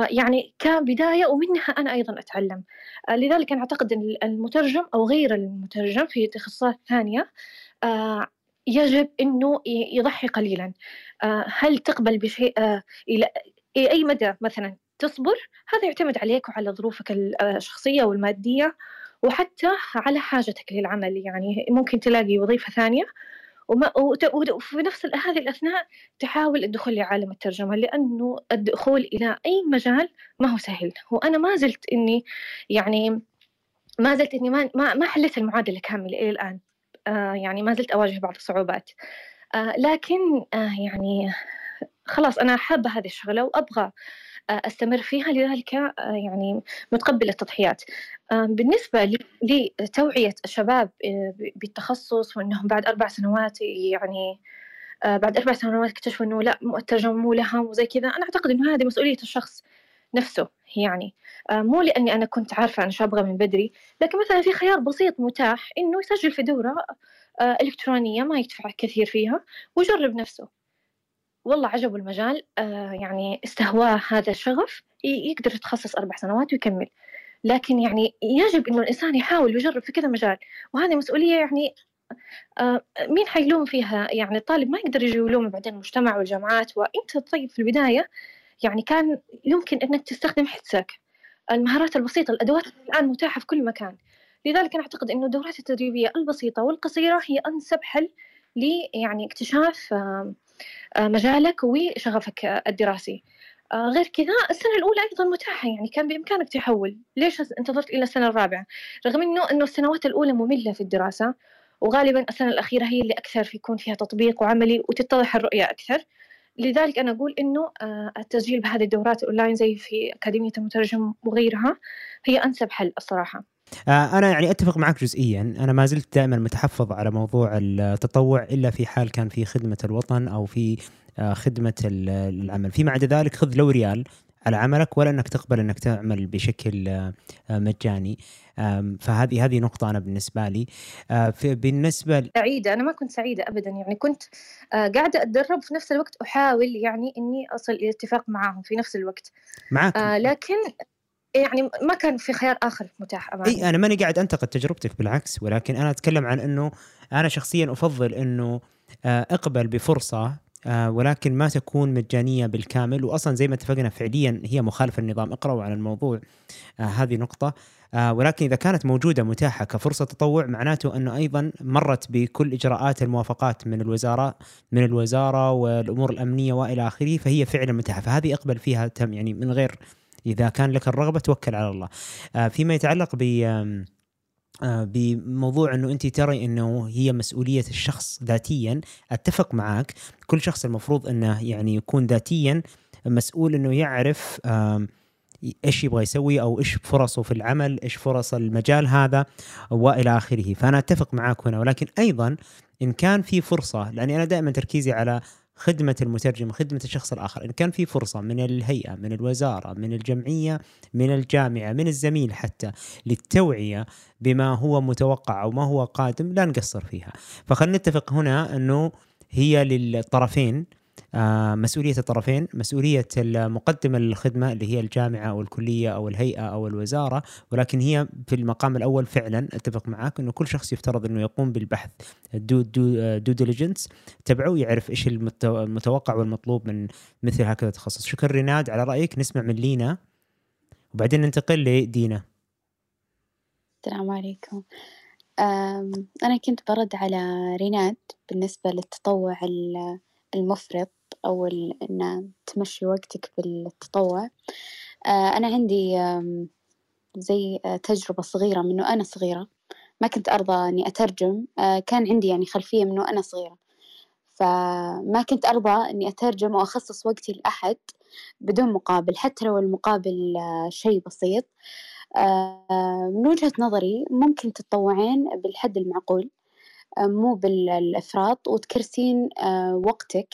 يعني كبداية ومنها أنا أيضا أتعلم. لذلك أنا أعتقد أن المترجم أو غير المترجم في تخصصات ثانية يجب أنه يضحي قليلا. آه، هل تقبل بشيء آه، إلى أي مدى مثلا تصبر؟ هذا يعتمد عليك وعلى ظروفك الشخصية والمادية وحتى على حاجتك للعمل. يعني ممكن تلاقي وظيفة ثانية وما وفي نفس هذه الأثناء تحاول الدخول لعالم الترجمة لأنه الدخول إلى أي مجال ما هو سهل. وأنا ما زلت إني يعني ما زلت إني ما ما حليت المعادلة كاملة إلى الآن. آه يعني ما زلت أواجه بعض الصعوبات. آه لكن آه يعني خلاص أنا حابة هذه الشغلة وأبغى آه أستمر فيها لذلك آه يعني متقبلة التضحيات. آه بالنسبة لتوعية الشباب آه بالتخصص وأنهم بعد أربع سنوات يعني آه بعد أربع سنوات اكتشفوا أنه لا الترجمة مو لها وزي كذا أنا أعتقد أنه هذه مسؤولية الشخص. نفسه يعني. آه مو لأني أنا كنت عارفة أنا شو أبغى من بدري لكن مثلا في خيار بسيط متاح إنه يسجل في دورة آه، إلكترونية ما يدفع كثير فيها ويجرب نفسه. والله عجبه المجال آه، يعني استهواه هذا الشغف يقدر يتخصص أربع سنوات ويكمل. لكن يعني يجب إنه الإنسان يحاول ويجرب في كذا مجال. وهذه مسؤولية يعني مين حيلوم فيها؟ يعني الطالب ما يقدر يجي يلوم بعدين المجتمع والجامعات وأنت طيب في البداية يعني كان يمكن إنك تستخدم حدسك المهارات البسيطة الأدوات الآن متاحة في كل مكان. لذلك أنا أعتقد أنه الدورات التدريبية البسيطة والقصيرة هي أنسب حل ل يعني اكتشاف آه، مجالك وشغفك الدراسي. آه، غير كذا السنة الأولى أيضا متاحة يعني كان بإمكانك تحول. ليش انتظرت إلى السنة الرابعة؟ رغم أنه أنه السنوات الأولى مملة في الدراسة وغالبا السنة الأخيرة هي اللي أكثر يكون فيها تطبيق وعملي وتتضح الرؤية أكثر. لذلك أنا أقول إنه آه، التسجيل بهذه الدورات الأونلاين زي في أكاديمية المترجم وغيرها هي أنسب حل الصراحة. آه، أنا يعني أتفق معك جزئيا. أنا ما زلت دائما متحفظ على موضوع التطوع إلا في حال كان في خدمة الوطن أو في آه، خدمة العمل. فيما عدا ذلك خذ لو ريال. على عملك ولا إنك تقبل إنك تعمل بشكل آه، مجاني. فهذه هذه نقطة أنا بالنسبة لي. بالنسبة سعيدة أنا ما كنت سعيدة أبدا. يعني كنت قاعدة أتدرب في نفس الوقت أحاول يعني إني أصل إلى اتفاق معهم في نفس الوقت. معك لكن يعني ما كان في خيار آخر متاح أمامي. إي أنا ماني قاعد أنتقد تجربتك بالعكس ولكن أنا أتكلم عن إنه أنا شخصيا أفضل إنه آه، أقبل بفرصة آه، ولكن ما تكون مجانية بالكامل. واصلا زي ما اتفقنا فعليا هي مخالفة النظام اقرأوا عن الموضوع آه، هذه نقطة. ولكن إذا كانت موجودة متاحة كفرصة تطوع معناته أنه أيضا مرت بكل إجراءات الموافقات من الوزارة من الوزارة والأمور الأمنية وإلى آخره فهي فعلا متاحة. فهذه اقبل فيها تم يعني من غير إذا كان لك الرغبة توكل على الله. آه، فيما يتعلق ب آه، بموضوع إنه أنت ترى إنه هي مسؤولية الشخص ذاتيا. أتفق معك كل شخص المفروض إنه يعني يكون ذاتيا مسؤول إنه يعرف إيش يبغى يسوي أو إيش فرصه في العمل إيش فرص المجال هذا وإلى آخره. فأنا أتفق معك هنا. ولكن أيضا إن كان في فرصة لأني أنا دائما تركيزي على خدمة المترجم خدمة الشخص الآخر. إن كان في فرصة من الهيئة من الوزارة من الجمعية من الجامعة من الزميل حتى للتوعية بما هو متوقع أو ما هو قادم لا نقصر فيها. فخلنا نتفق هنا أنه هي للطرفين مسؤولية الطرفين مسؤولية المقدم للخدمه اللي هي الجامعة أو الكلية أو الهيئة أو الوزارة ولكن هي في المقام الأول فعلا أتفق معك إنه كل شخص يفترض إنه يقوم بالبحث due due due diligence تبعه يعرف إيش المتوقع والمطلوب من مثل هكذا تخصص. شكرا ريناد على رأيك نسمع من لينا وبعدين ننتقل لدينا. السلام عليكم. أنا كنت برد على ريناد بالنسبة للتطوع المفرط. أو إن تمشي وقتك بالتطوع. آه، أنا عندي زي آه، تجربة صغيرة من أنا صغيرة. ما كنت أرضى إني أترجم. آه، كان عندي يعني خلفية من أنا صغيرة. فما كنت أرضى إني أترجم وأخصص وقتي لأحد بدون مقابل حتى لو المقابل شيء بسيط. من وجهة نظري ممكن تتطوعين بالحد المعقول مو بالإفراط وتكرسين وقتك.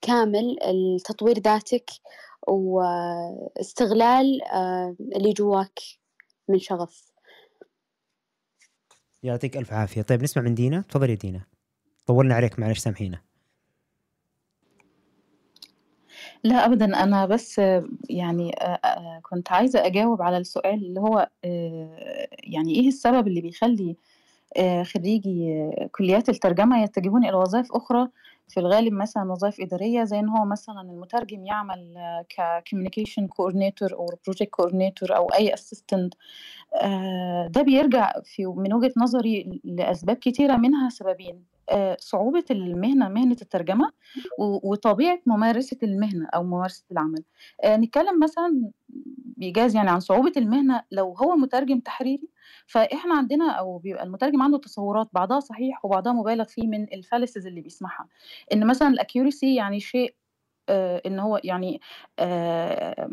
كامل لتطوير ذاتك واستغلال اللي جواك من شغف. يعطيك ألف عافية. طيب نسمع من دينا. تفضلي دينا. طولنا عليك معلش سامحينا. لا أبدا. أنا بس يعني كنت عايزة أجاوب على السؤال اللي هو يعني إيه السبب اللي بيخلي خريجي كليات الترجمة يتجهون إلى وظائف أخرى في الغالب مثلا وظائف إدارية زي إن هو مثلا المترجم يعمل ك communication coordinator أو project coordinator أو أي assistant ده بيرجع في من وجهة نظري لأسباب كتيرة منها سببين. صعوبة المهنة مهنة الترجمة وطبيعة ممارسة المهنة أو ممارسة العمل. نتكلم مثلا بإيجاز يعني عن صعوبة المهنة لو هو مترجم تحريري فإحنا عندنا أو بيبقى المترجم عنده تصورات بعضها صحيح وبعضها مبالغ فيه من الفالسز اللي بيسمعها. إن مثلا الأكيورسي يعني شيء آه إن هو يعني آه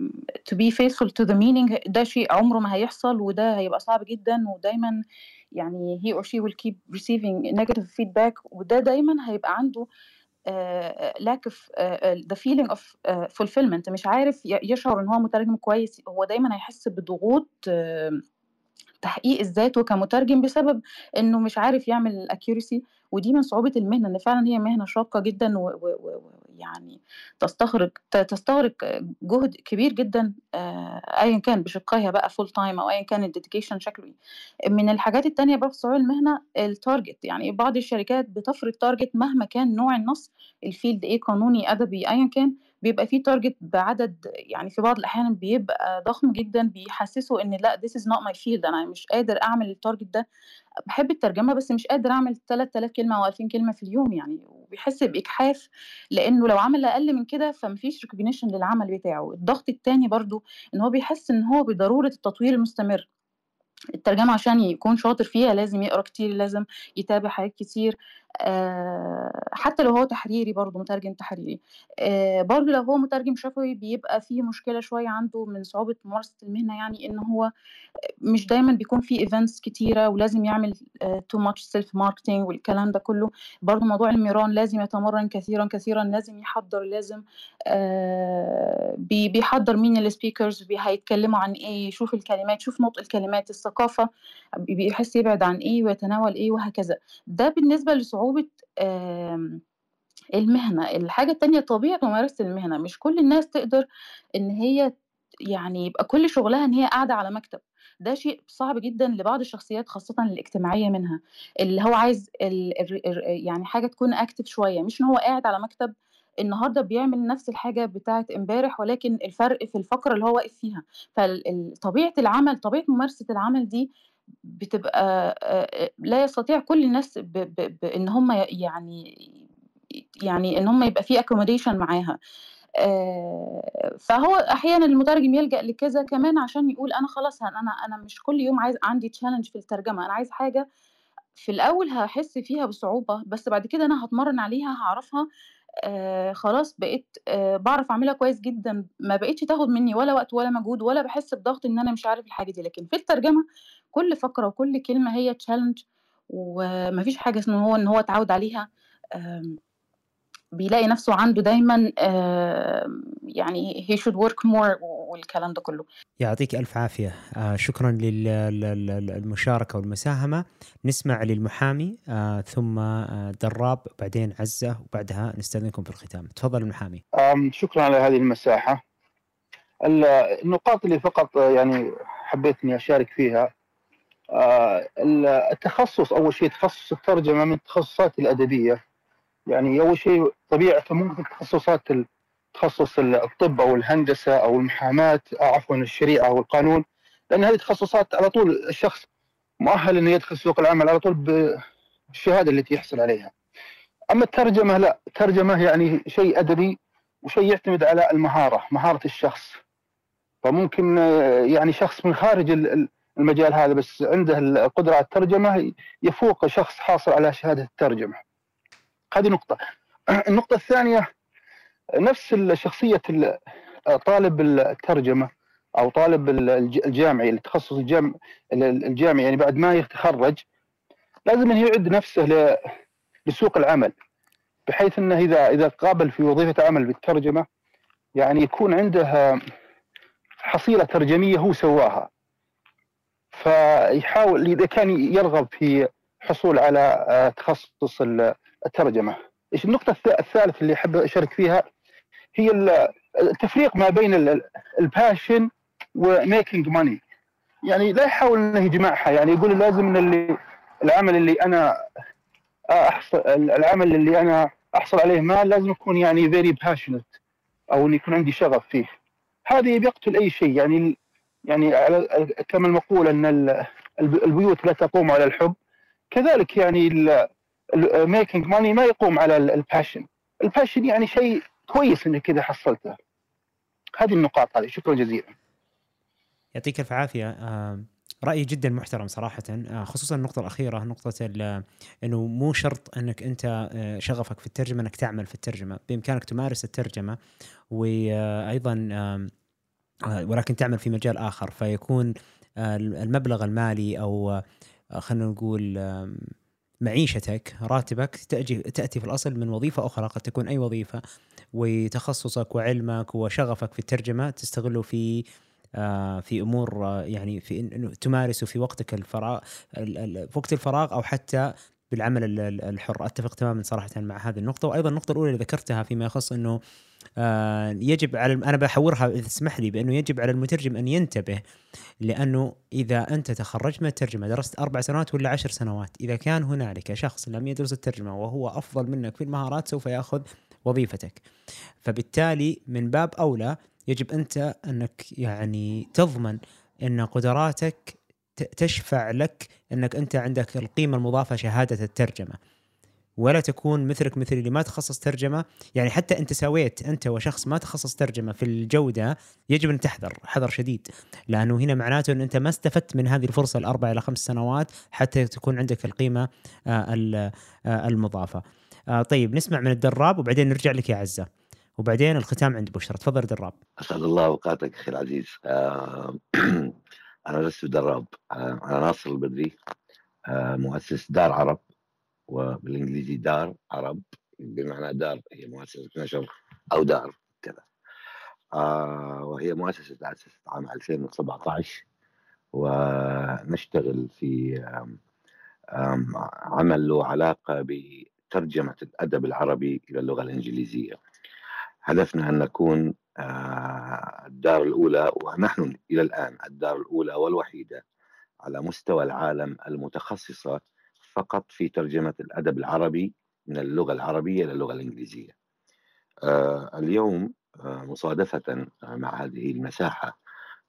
to be faithful to the meaning ده شيء عمره ما هيحصل وده هيبقى صعب جدا ودايما يعني he or she will keep receiving negative feedback وده دايما هيبقى عنده uh, lack of the feeling of fulfillment. مش عارف يشعر إن هو مترجم كويس هو دايما هيحس بضغوط تحقيق الذات كمترجم بسبب إنه مش عارف يعمل accuracy. ودي من صعوبة المهنة إن فعلا هي مهنة شاقة جدا ويعني تستغرق تستغرق جهد كبير جدا ايا كان بشقائها بقى full time أو ايا كان ال dedication شكله من الحاجات التانية برضه صعوبة المهنة ال target يعني بعض الشركات بتفرض target مهما كان نوع النص ال field إيه قانوني أدبي ايا كان بيبقى فيه target بعدد يعني في بعض الأحيان بيبقى ضخم جدا بيحسسوا إن لأ this is not my field أنا مش قادر أعمل ال target ده. بحب الترجمة بس مش قادر أعمل 3000 كلمة أو 2000 كلمة في اليوم يعني وبيحس بإجحاف لأنه لو عمل أقل من كده فمفيش recognition للعمل بتاعه. الضغط التاني برضو إن هو بيحس إن هو بضرورة التطوير المستمر. الترجمة عشان يكون شاطر فيها لازم يقرأ كتير لازم يتابع حاجات كتير. حتى لو هو تحريري برضه مترجم تحريري. آه برضه لو هو مترجم شفوي بيبقى فيه مشكلة شوية عنده من صعوبة ممارسة المهنة يعني إن هو مش دايما بيكون في events كتيرة ولازم يعمل too much self marketing والكلام ده كله. برضه موضوع الميران لازم يتمرن كثيرا كثيرا لازم يحضر لازم آه بيحضر مين ال speakers هيتكلموا عن إيه يشوف الكلمات يشوف نطق الكلمات الثقافة بيحس يبعد عن إيه ويتناول إيه وهكذا. ده بالنسبة لصعوبة المهنة. الحاجة التانية طبيعة ممارسة المهنة. مش كل الناس تقدر إن هي يعني يبقى كل شغلها إن هي قاعدة على مكتب. ده شيء صعب جدا لبعض الشخصيات خاصة الاجتماعية منها. اللي هو عايز ال يعني حاجة تكون اكتف شوية. مش إن هو قاعد على مكتب النهارده بيعمل نفس الحاجة بتاعه إمبارح ولكن الفرق في الفقرة اللي هو واقف فيها. فطبيعه العمل طبيعة ممارسة العمل دي بتبقى لا يستطيع كل الناس ب ب ب إن هم يعني يعني إن هم يبقى في accommodation معاها. فهو أحيانا المترجم يلجأ لكذا كمان عشان يقول أنا خلاص أنا أنا مش كل يوم عايز عندي challenge في الترجمة. أنا عايز حاجة في الأول هحس فيها بصعوبة بس بعد كده أنا هتمرن عليها هعرفها آه خلاص بقيت آه بعرف أعملها كويس جدا ما بقتش تاخد مني ولا وقت ولا مجهود ولا بحس بضغط إن أنا مش عارف الحاجة دي. لكن في الترجمة كل فقرة وكل كلمة هي تشالنج ومفيش حاجة اسمه هو إن هو اتعود عليها. بيلاقي نفسه عنده دايما يعني he should work more والكلام ده كله. يعطيك ألف عافية. آه شكرا للمشاركة والمساهمة. نسمع للمحامي آه ثم آه دراب بعدين عزة وبعدها نستأذنكم في الختام. تفضل المحامي. شكرا على هذه المساحة. النقاط اللي فقط يعني حبيت اني أشارك فيها التخصص أول شيء تخصص الترجمه من التخصصات الأدبية. يعني أول شيء طبيعة ممكن تخصصات تخصص الطب أو الهندسة أو المحاماة عفوا الشريعة أو القانون لأن هذه تخصصات على طول الشخص مؤهل إنه يدخل سوق العمل على طول بالشهادة التي يحصل عليها. أما الترجمة لا، الترجمة يعني شيء أدبي وشيء يعتمد على المهارة، مهارة الشخص. فممكن يعني شخص من خارج المجال هذا بس عنده القدرة على الترجمة يفوق شخص حاصل على شهادة الترجمة. هذه نقطة. النقطة الثانية نفس شخصية طالب الترجمة أو طالب الجامعي التخصص الجامعي يعني بعد ما يتخرج لازم انه يعد نفسه لسوق العمل بحيث أنه إذا إذا قابل في وظيفة عمل بالترجمة يعني يكون عنده حصيلة ترجمية هو سواها فيحاول إذا كان يرغب في حصول على تخصص الترجمة. النقطة الثالثه اللي أحب أشارك فيها؟ هي التفريق ما بين ال passion و making money يعني لا يحاول إنه يجمعها. يعني يقول لازم إن اللي العمل اللي أنا احصل العمل اللي أنا أحصل عليه مال لازم يكون يعني very passionate أو انه يكون عندي شغف فيه. هذه بيقتل أي شيء. يعني يعني على كما المقول أن البيوت لا تقوم على الحب. كذلك يعني ال making money ما يقوم على ال passion ال passion يعني شيء كويس إنك كذا حصلته. هذه النقاط هذه. شكرا جزيلا. يعطيك الف عافية. رايي جدا محترم صراحة. آه، خصوصا النقطة الأخيرة نقطة إنه مو شرط إنك أنت آه، شغفك في الترجمة إنك تعمل في الترجمة. بإمكانك تمارس الترجمة وأيضا آه، ولكن تعمل في مجال آخر. فيكون المبلغ المالي أو خلينا نقول معيشتك راتبك تأتي تأتي في الأصل من وظيفة أخرى قد تكون أي وظيفة وتخصصك وعلمك وشغفك في الترجمة تستغله في آه في أمور آه يعني في تمارسه في وقتك الفراغ وقت الفراغ أو حتى بالعمل الحر. أتفق تماما صراحة مع هذه النقطة وأيضا النقطة الأولى اللي ذكرتها فيما يخص إنه يجب على أنا بحورها إذا تسمح لي بأنه يجب على المترجم أن ينتبه لأنه إذا أنت تخرجت من الترجمة درست أربع سنوات ولا عشر سنوات إذا كان هنالك شخص لم يدرس الترجمة وهو أفضل منك في المهارات سوف يأخذ وظيفتك. فبالتالي من باب أولى يجب أنت أنك يعني تضمن أن قدراتك تشفع لك أنك أنت عندك القيمة المضافة شهادة الترجمة. ولا تكون مثلك مثل اللي ما تخصص ترجمة. يعني حتى أنت سويت أنت وشخص ما تخصص ترجمة في الجودة يجب أن تحذر حذر شديد. لأنه هنا معناته أن أنت ما استفدت من هذه الفرصة الأربع إلى خمس سنوات حتى تكون عندك القيمة آه، آه، المضافة. آه، طيب نسمع من الدراب وبعدين نرجع لك يا عزة. وبعدين الختام عند بشرى. تفضل دراب. أسعد الله أوقاتك أخي العزيز. أنا لست دراب. أنا ناصر البدري مؤسس دار عرب. وبالانجليزي دار عرب بمعنى دار هي مؤسسة نشر أو دار كذا آه وهي مؤسسة تاسست عام 2017 ونشتغل في آم آم عمل له علاقة بترجمة الأدب العربي إلى اللغة الإنجليزية. هدفنا أن نكون آه الدار الأولى ونحن إلى الآن الدار الأولى والوحيدة على مستوى العالم المتخصصة فقط في ترجمة الأدب العربي من اللغة العربية إلى اللغة الإنجليزية. آه اليوم آه مصادفة مع هذه المساحة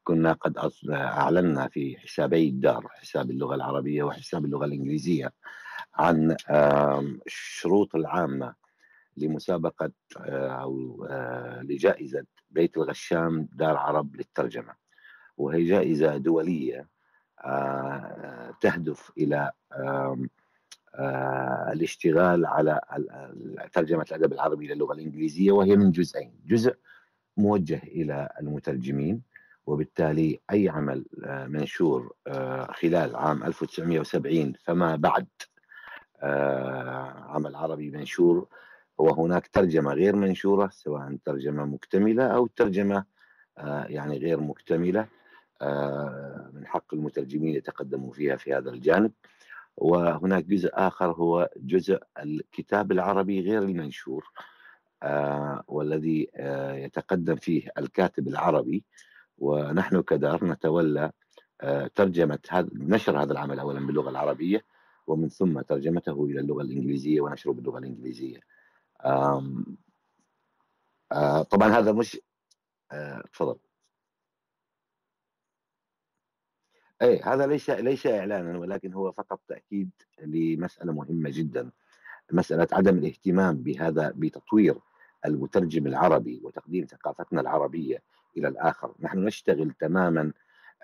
كنا قد أعلنا في حسابي الدار حساب اللغة العربية وحساب اللغة الإنجليزية عن الشروط العامة لمسابقة آه، أو لجائزة بيت الغشام دار عرب للترجمة. وهي جائزة دولية تهدف إلى آه، الاشتغال على ترجمة الأدب العربي إلى اللغة الإنجليزية وهي من جزئين، جزء موجه إلى المترجمين وبالتالي أي عمل آه، منشور خلال عام 1970 فما بعد عمل عربي منشور وهناك ترجمة غير منشورة سواء ترجمة مكتملة أو ترجمة يعني غير مكتملة. من حق المترجمين يتقدموا فيها في هذا الجانب. وهناك جزء آخر هو جزء الكتاب العربي غير المنشور والذي يتقدم فيه الكاتب العربي. ونحن كدار نتولى ترجمة هذا نشر هذا العمل أولا باللغة العربية ومن ثم ترجمته إلى اللغة الإنجليزية ونشره باللغة الإنجليزية. طبعا هذا مش تفضل. اي هذا ليس ليس إعلانا ولكن هو فقط تأكيد لمسألة مهمة جدا. مسألة عدم الاهتمام بهذا بتطوير المترجم العربي وتقديم ثقافتنا العربية إلى الآخر، نحن نشتغل تماما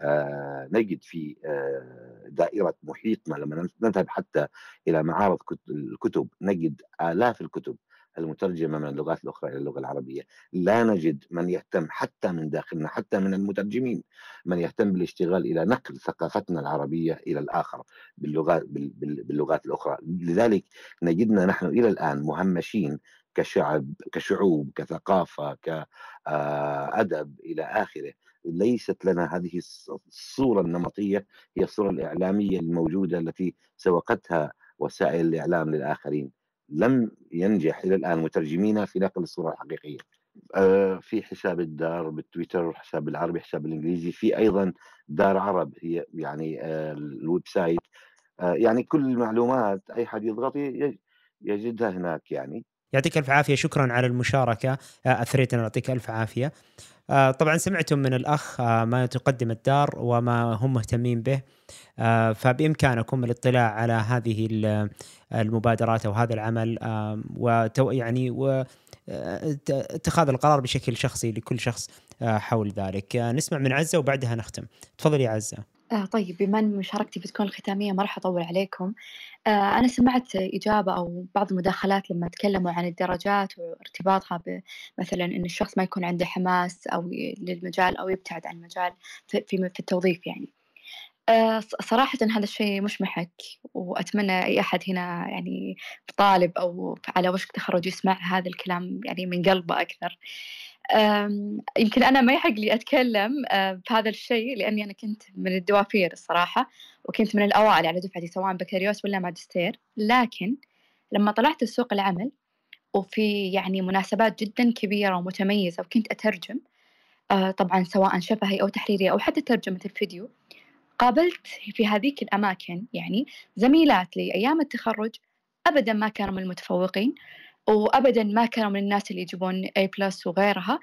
آه نجد في آه دائرة محيطنا لما نذهب حتى إلى معارض الكتب نجد آلاف الكتب المترجمة من اللغات الأخرى إلى اللغة العربية. لا نجد من يهتم حتى من داخلنا حتى من المترجمين من يهتم بالاشتغال إلى نقل ثقافتنا العربية إلى الآخر باللغات, باللغات الأخرى. لذلك نجدنا نحن إلى الآن مهمشين كشعب كشعوب كثقافة كأدب إلى آخره. ليست لنا هذه الصورة النمطية هي الصورة الإعلامية الموجودة التي سوقتها وسائل الإعلام للآخرين. لم ينجح إلى الآن مترجمينا في نقل الصورة الحقيقية. آه، في حساب الدار بالتويتر حساب بالعربي حساب بالانجليزي في أيضا دار عرب هي يعني آه، ال website. آه، يعني كل المعلومات أي حد يضغط يجدها هناك يعني. يعطيك ألف عافية. شكرا على المشاركة. اثريت ان يعطيك ألف عافية. طبعا سمعتم من الأخ آه، ما تقدم الدار وما هم مهتمين به. آه، فبإمكانكم الاطلاع على هذه المبادرات أو هذا العمل. وتو يعني واتخاذ القرار بشكل شخصي لكل شخص حول ذلك. نسمع من عزة وبعدها نختم. تفضلي يا عزة. آه طيب بما أن مشاركتي بتكون الختامية ما راح أطول عليكم. آه أنا سمعت إجابة أو بعض المداخلات لما تكلموا عن الدرجات وارتباطها بمثلا أن الشخص ما يكون عنده حماس أو للمجال أو يبتعد عن المجال في, في, في التوظيف يعني. آه صراحة هذا الشيء مش محك وأتمنى أي أحد هنا يعني طالب أو على وشك تخرج يسمع هذا الكلام يعني من قلبه أكثر. يمكن أنا ما يحق لي أتكلم بهذا الشيء لأني أنا كنت من الدوافير الصراحة وكنت من الأوائل على دفعتي سواء بكالوريوس ولا ماجستير. لكن لما طلعت لسوق العمل وفي يعني مناسبات جدا كبيرة ومتميزة وكنت أترجم طبعا سواء شفهي أو تحريري أو حتى ترجمة الفيديو قابلت في هذيك الأماكن يعني زميلات لي أيام التخرج أبدا ما كانوا من المتفوقين. وأبدا ما كانوا من الناس اللي يجيبون A بلس وغيرها.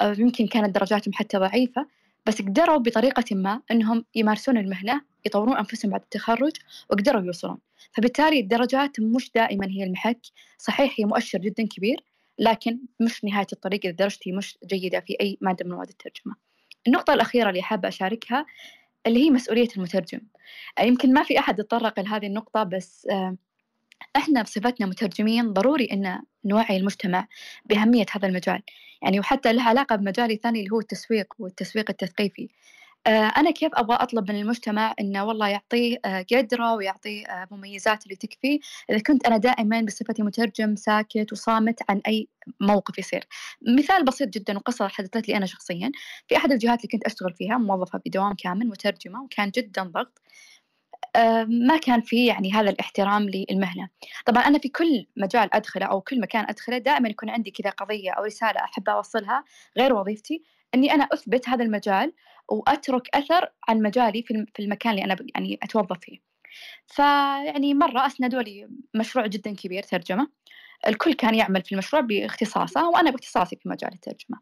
آه، يمكن كانت درجاتهم حتى ضعيفة بس قدروا بطريقة ما أنهم يمارسون المهنة يطورون أنفسهم بعد التخرج وقدروا يوصلون. فبالتالي الدرجات مش دائما هي المحك. صحيح هي مؤشر جدا كبير لكن مش نهاية الطريق إذا درجتي مش جيدة في أي مادة من مواد الترجمة. النقطة الأخيرة اللي حابة أشاركها اللي هي مسؤولية المترجم. آه، يمكن ما في أحد يتطرق لهذه النقطة بس آه، إحنا بصفتنا مترجمين ضروري إن نوعي المجتمع بأهمية هذا المجال. يعني وحتى له علاقة بمجالي الثاني اللي هو التسويق والتسويق التثقيفي. آه، أنا كيف أبغى أطلب من المجتمع إنه والله يعطيه آه، قدرة ويعطيه آه، مميزات اللي تكفيه؟ إذا كنت أنا دائما بصفتي مترجم ساكت وصامت عن أي موقف يصير. مثال بسيط جدا وقصة حدثت لي أنا شخصيا. في أحد الجهات اللي كنت أشتغل فيها موظفة بدوام كامل مترجمة وكان جدا ضغط. ما كان في يعني هذا الاحترام للمهنة. طبعا أنا في كل مجال أدخله أو كل مكان أدخله دائما يكون عندي كذا قضية أو رسالة أحب أوصلها غير وظيفتي أني أنا أثبت هذا المجال وأترك أثر عن مجالي في المكان اللي أنا يعني أتوظف فيه. فيعني مرة أسندوا لي مشروع جدا كبير ترجمة. الكل كان يعمل في المشروع باختصاصه وأنا باختصاصي في مجال الترجمة.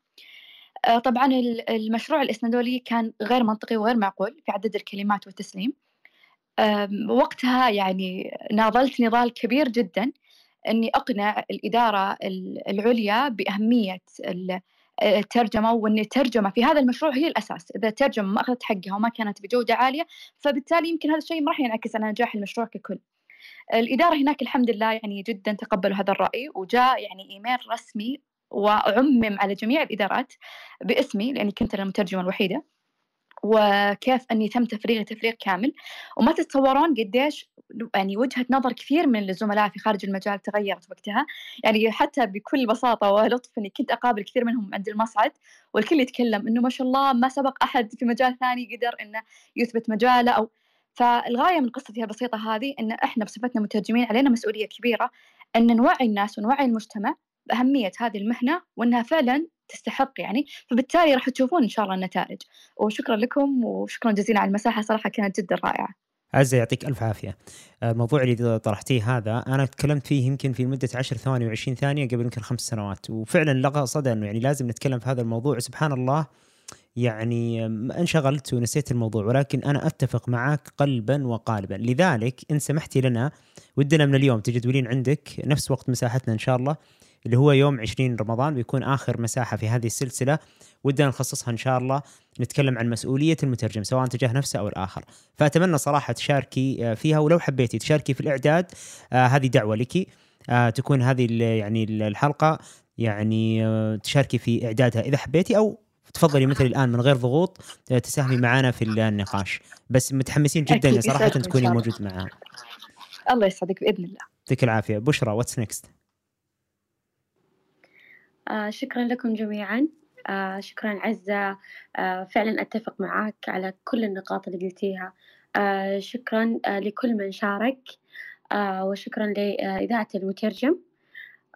آه، طبعا المشروع اللي أسندوا لي كان غير منطقي وغير معقول في عدد الكلمات والتسليم. وقتها يعني ناضلت نضال كبير جدا إني أقنع الإدارة العليا بأهمية الترجمة وان الترجمه في هذا المشروع هي الأساس، إذا الترجمه ما أخذت حقها وما كانت بجودة عالية فبالتالي يمكن هذا الشيء ما راح ينعكس على نجاح المشروع ككل. الإدارة هناك الحمد لله يعني جدا تقبلوا هذا الرأي وجاء يعني إيميل رسمي وعمم على جميع الإدارات باسمي لأني كنت المترجمة الوحيدة. وكيف اني تم تفريغي تفريغ كامل. وما تتصورون قديش يعني وجهة نظر كثير من الزملاء في خارج المجال تغيرت وقتها. يعني حتى بكل بساطة ولطف إني كنت أقابل كثير منهم عند المصعد والكل يتكلم إنه ما شاء الله ما سبق أحد في مجال ثاني قدر إنه يثبت مجاله. أو فالغاية من قصتي البسيطة هذه إن إحنا بصفتنا مترجمين علينا مسؤولية كبيرة إن نوعي الناس ونوعي المجتمع بأهمية هذه المهنة وأنها فعلا تستحق يعني. فبالتالي راح تشوفون إن شاء الله النتائج. وشكرا لكم وشكرا جزيلا على المساحة صراحة كانت جدا رائعة. عزة يعطيك ألف عافية. الموضوع اللي طرحتيه هذا أنا تكلمت فيه يمكن في مدة 10 ثواني و20 ثانية قبل يمكن خمس سنوات. وفعلا لقى صدى أنه يعني لازم نتكلم في هذا الموضوع. سبحان الله يعني انشغلت ونسيت الموضوع ولكن أنا أتفق معك قلبا وقالبا. لذلك إن سمحتي لنا ودنا من اليوم تجدولين عندك نفس وقت مساحتنا إن شاء الله. اللي هو يوم 20 رمضان بيكون آخر مساحة في هذه السلسلة. ودنا نخصصها إن شاء الله نتكلم عن مسؤولية المترجم سواء تجاه نفسه أو الآخر. فأتمنى صراحة تشاركي آه، فيها ولو حبيتي تشاركي في الإعداد آه، هذه دعوة لك آه، تكون هذه يعني الحلقة يعني تشاركي في إعدادها إذا حبيتي أو تفضلي مثل الآن من غير ضغوط تساهمي معنا في النقاش. بس متحمسين جدا صراحة تكوني موجود معنا الله يسعدك بإذن الله. يعطيك العافية. بشرى what's next شكرا لكم جميعا. آه شكرا عزة. آه فعلا أتفق معك على كل النقاط اللي قلتيها. آه شكرا آه لكل من شارك. آه وشكرا لإذاعة المترجم.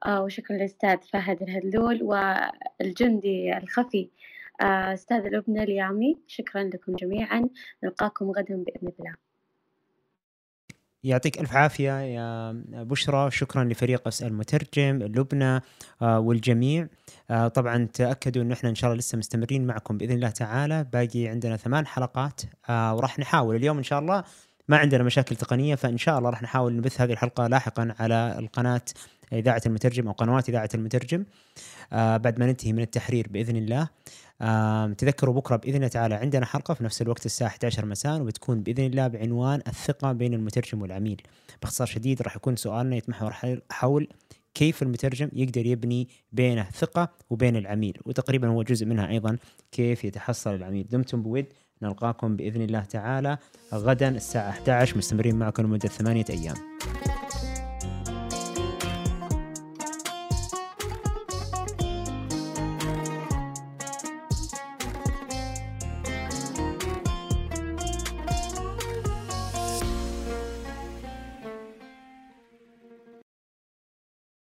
آه وشكرا للأستاذ فهد الهدلول والجندي الخفي. آه أستاذ لبنى اليامي شكرا لكم جميعا. نلقاكم غدا بإذن الله. يعطيك ألف عافية يا بشرى. شكرا لفريق اسال مترجم لبنى آه، والجميع. آه، طبعا تأكدوا انه إحنا إن شاء الله لسه مستمرين معكم بإذن الله تعالى. باقي عندنا ثمان حلقات آه، وراح نحاول اليوم إن شاء الله. ما عندنا مشاكل تقنية فإن شاء الله راح نحاول نبث هذه الحلقة لاحقا على القناة إذاعة المترجم أو قنوات إذاعة المترجم. بعد ما ننتهي من التحرير بإذن الله. تذكروا بكرة بإذن الله تعالى عندنا حلقة في نفس الوقت الساعة 11 مساء وبتكون بإذن الله بعنوان الثقة بين المترجم والعميل. باختصار شديد راح يكون سؤالنا يتمحور حول كيف المترجم يقدر يبني بين ثقة وبين العميل وتقريبا هو جزء منها أيضا كيف يتحصل العميل. دمتم بود نلقاكم بإذن الله تعالى غدا الساعة 11 مستمرين معكم لمدة ثمانية أيام.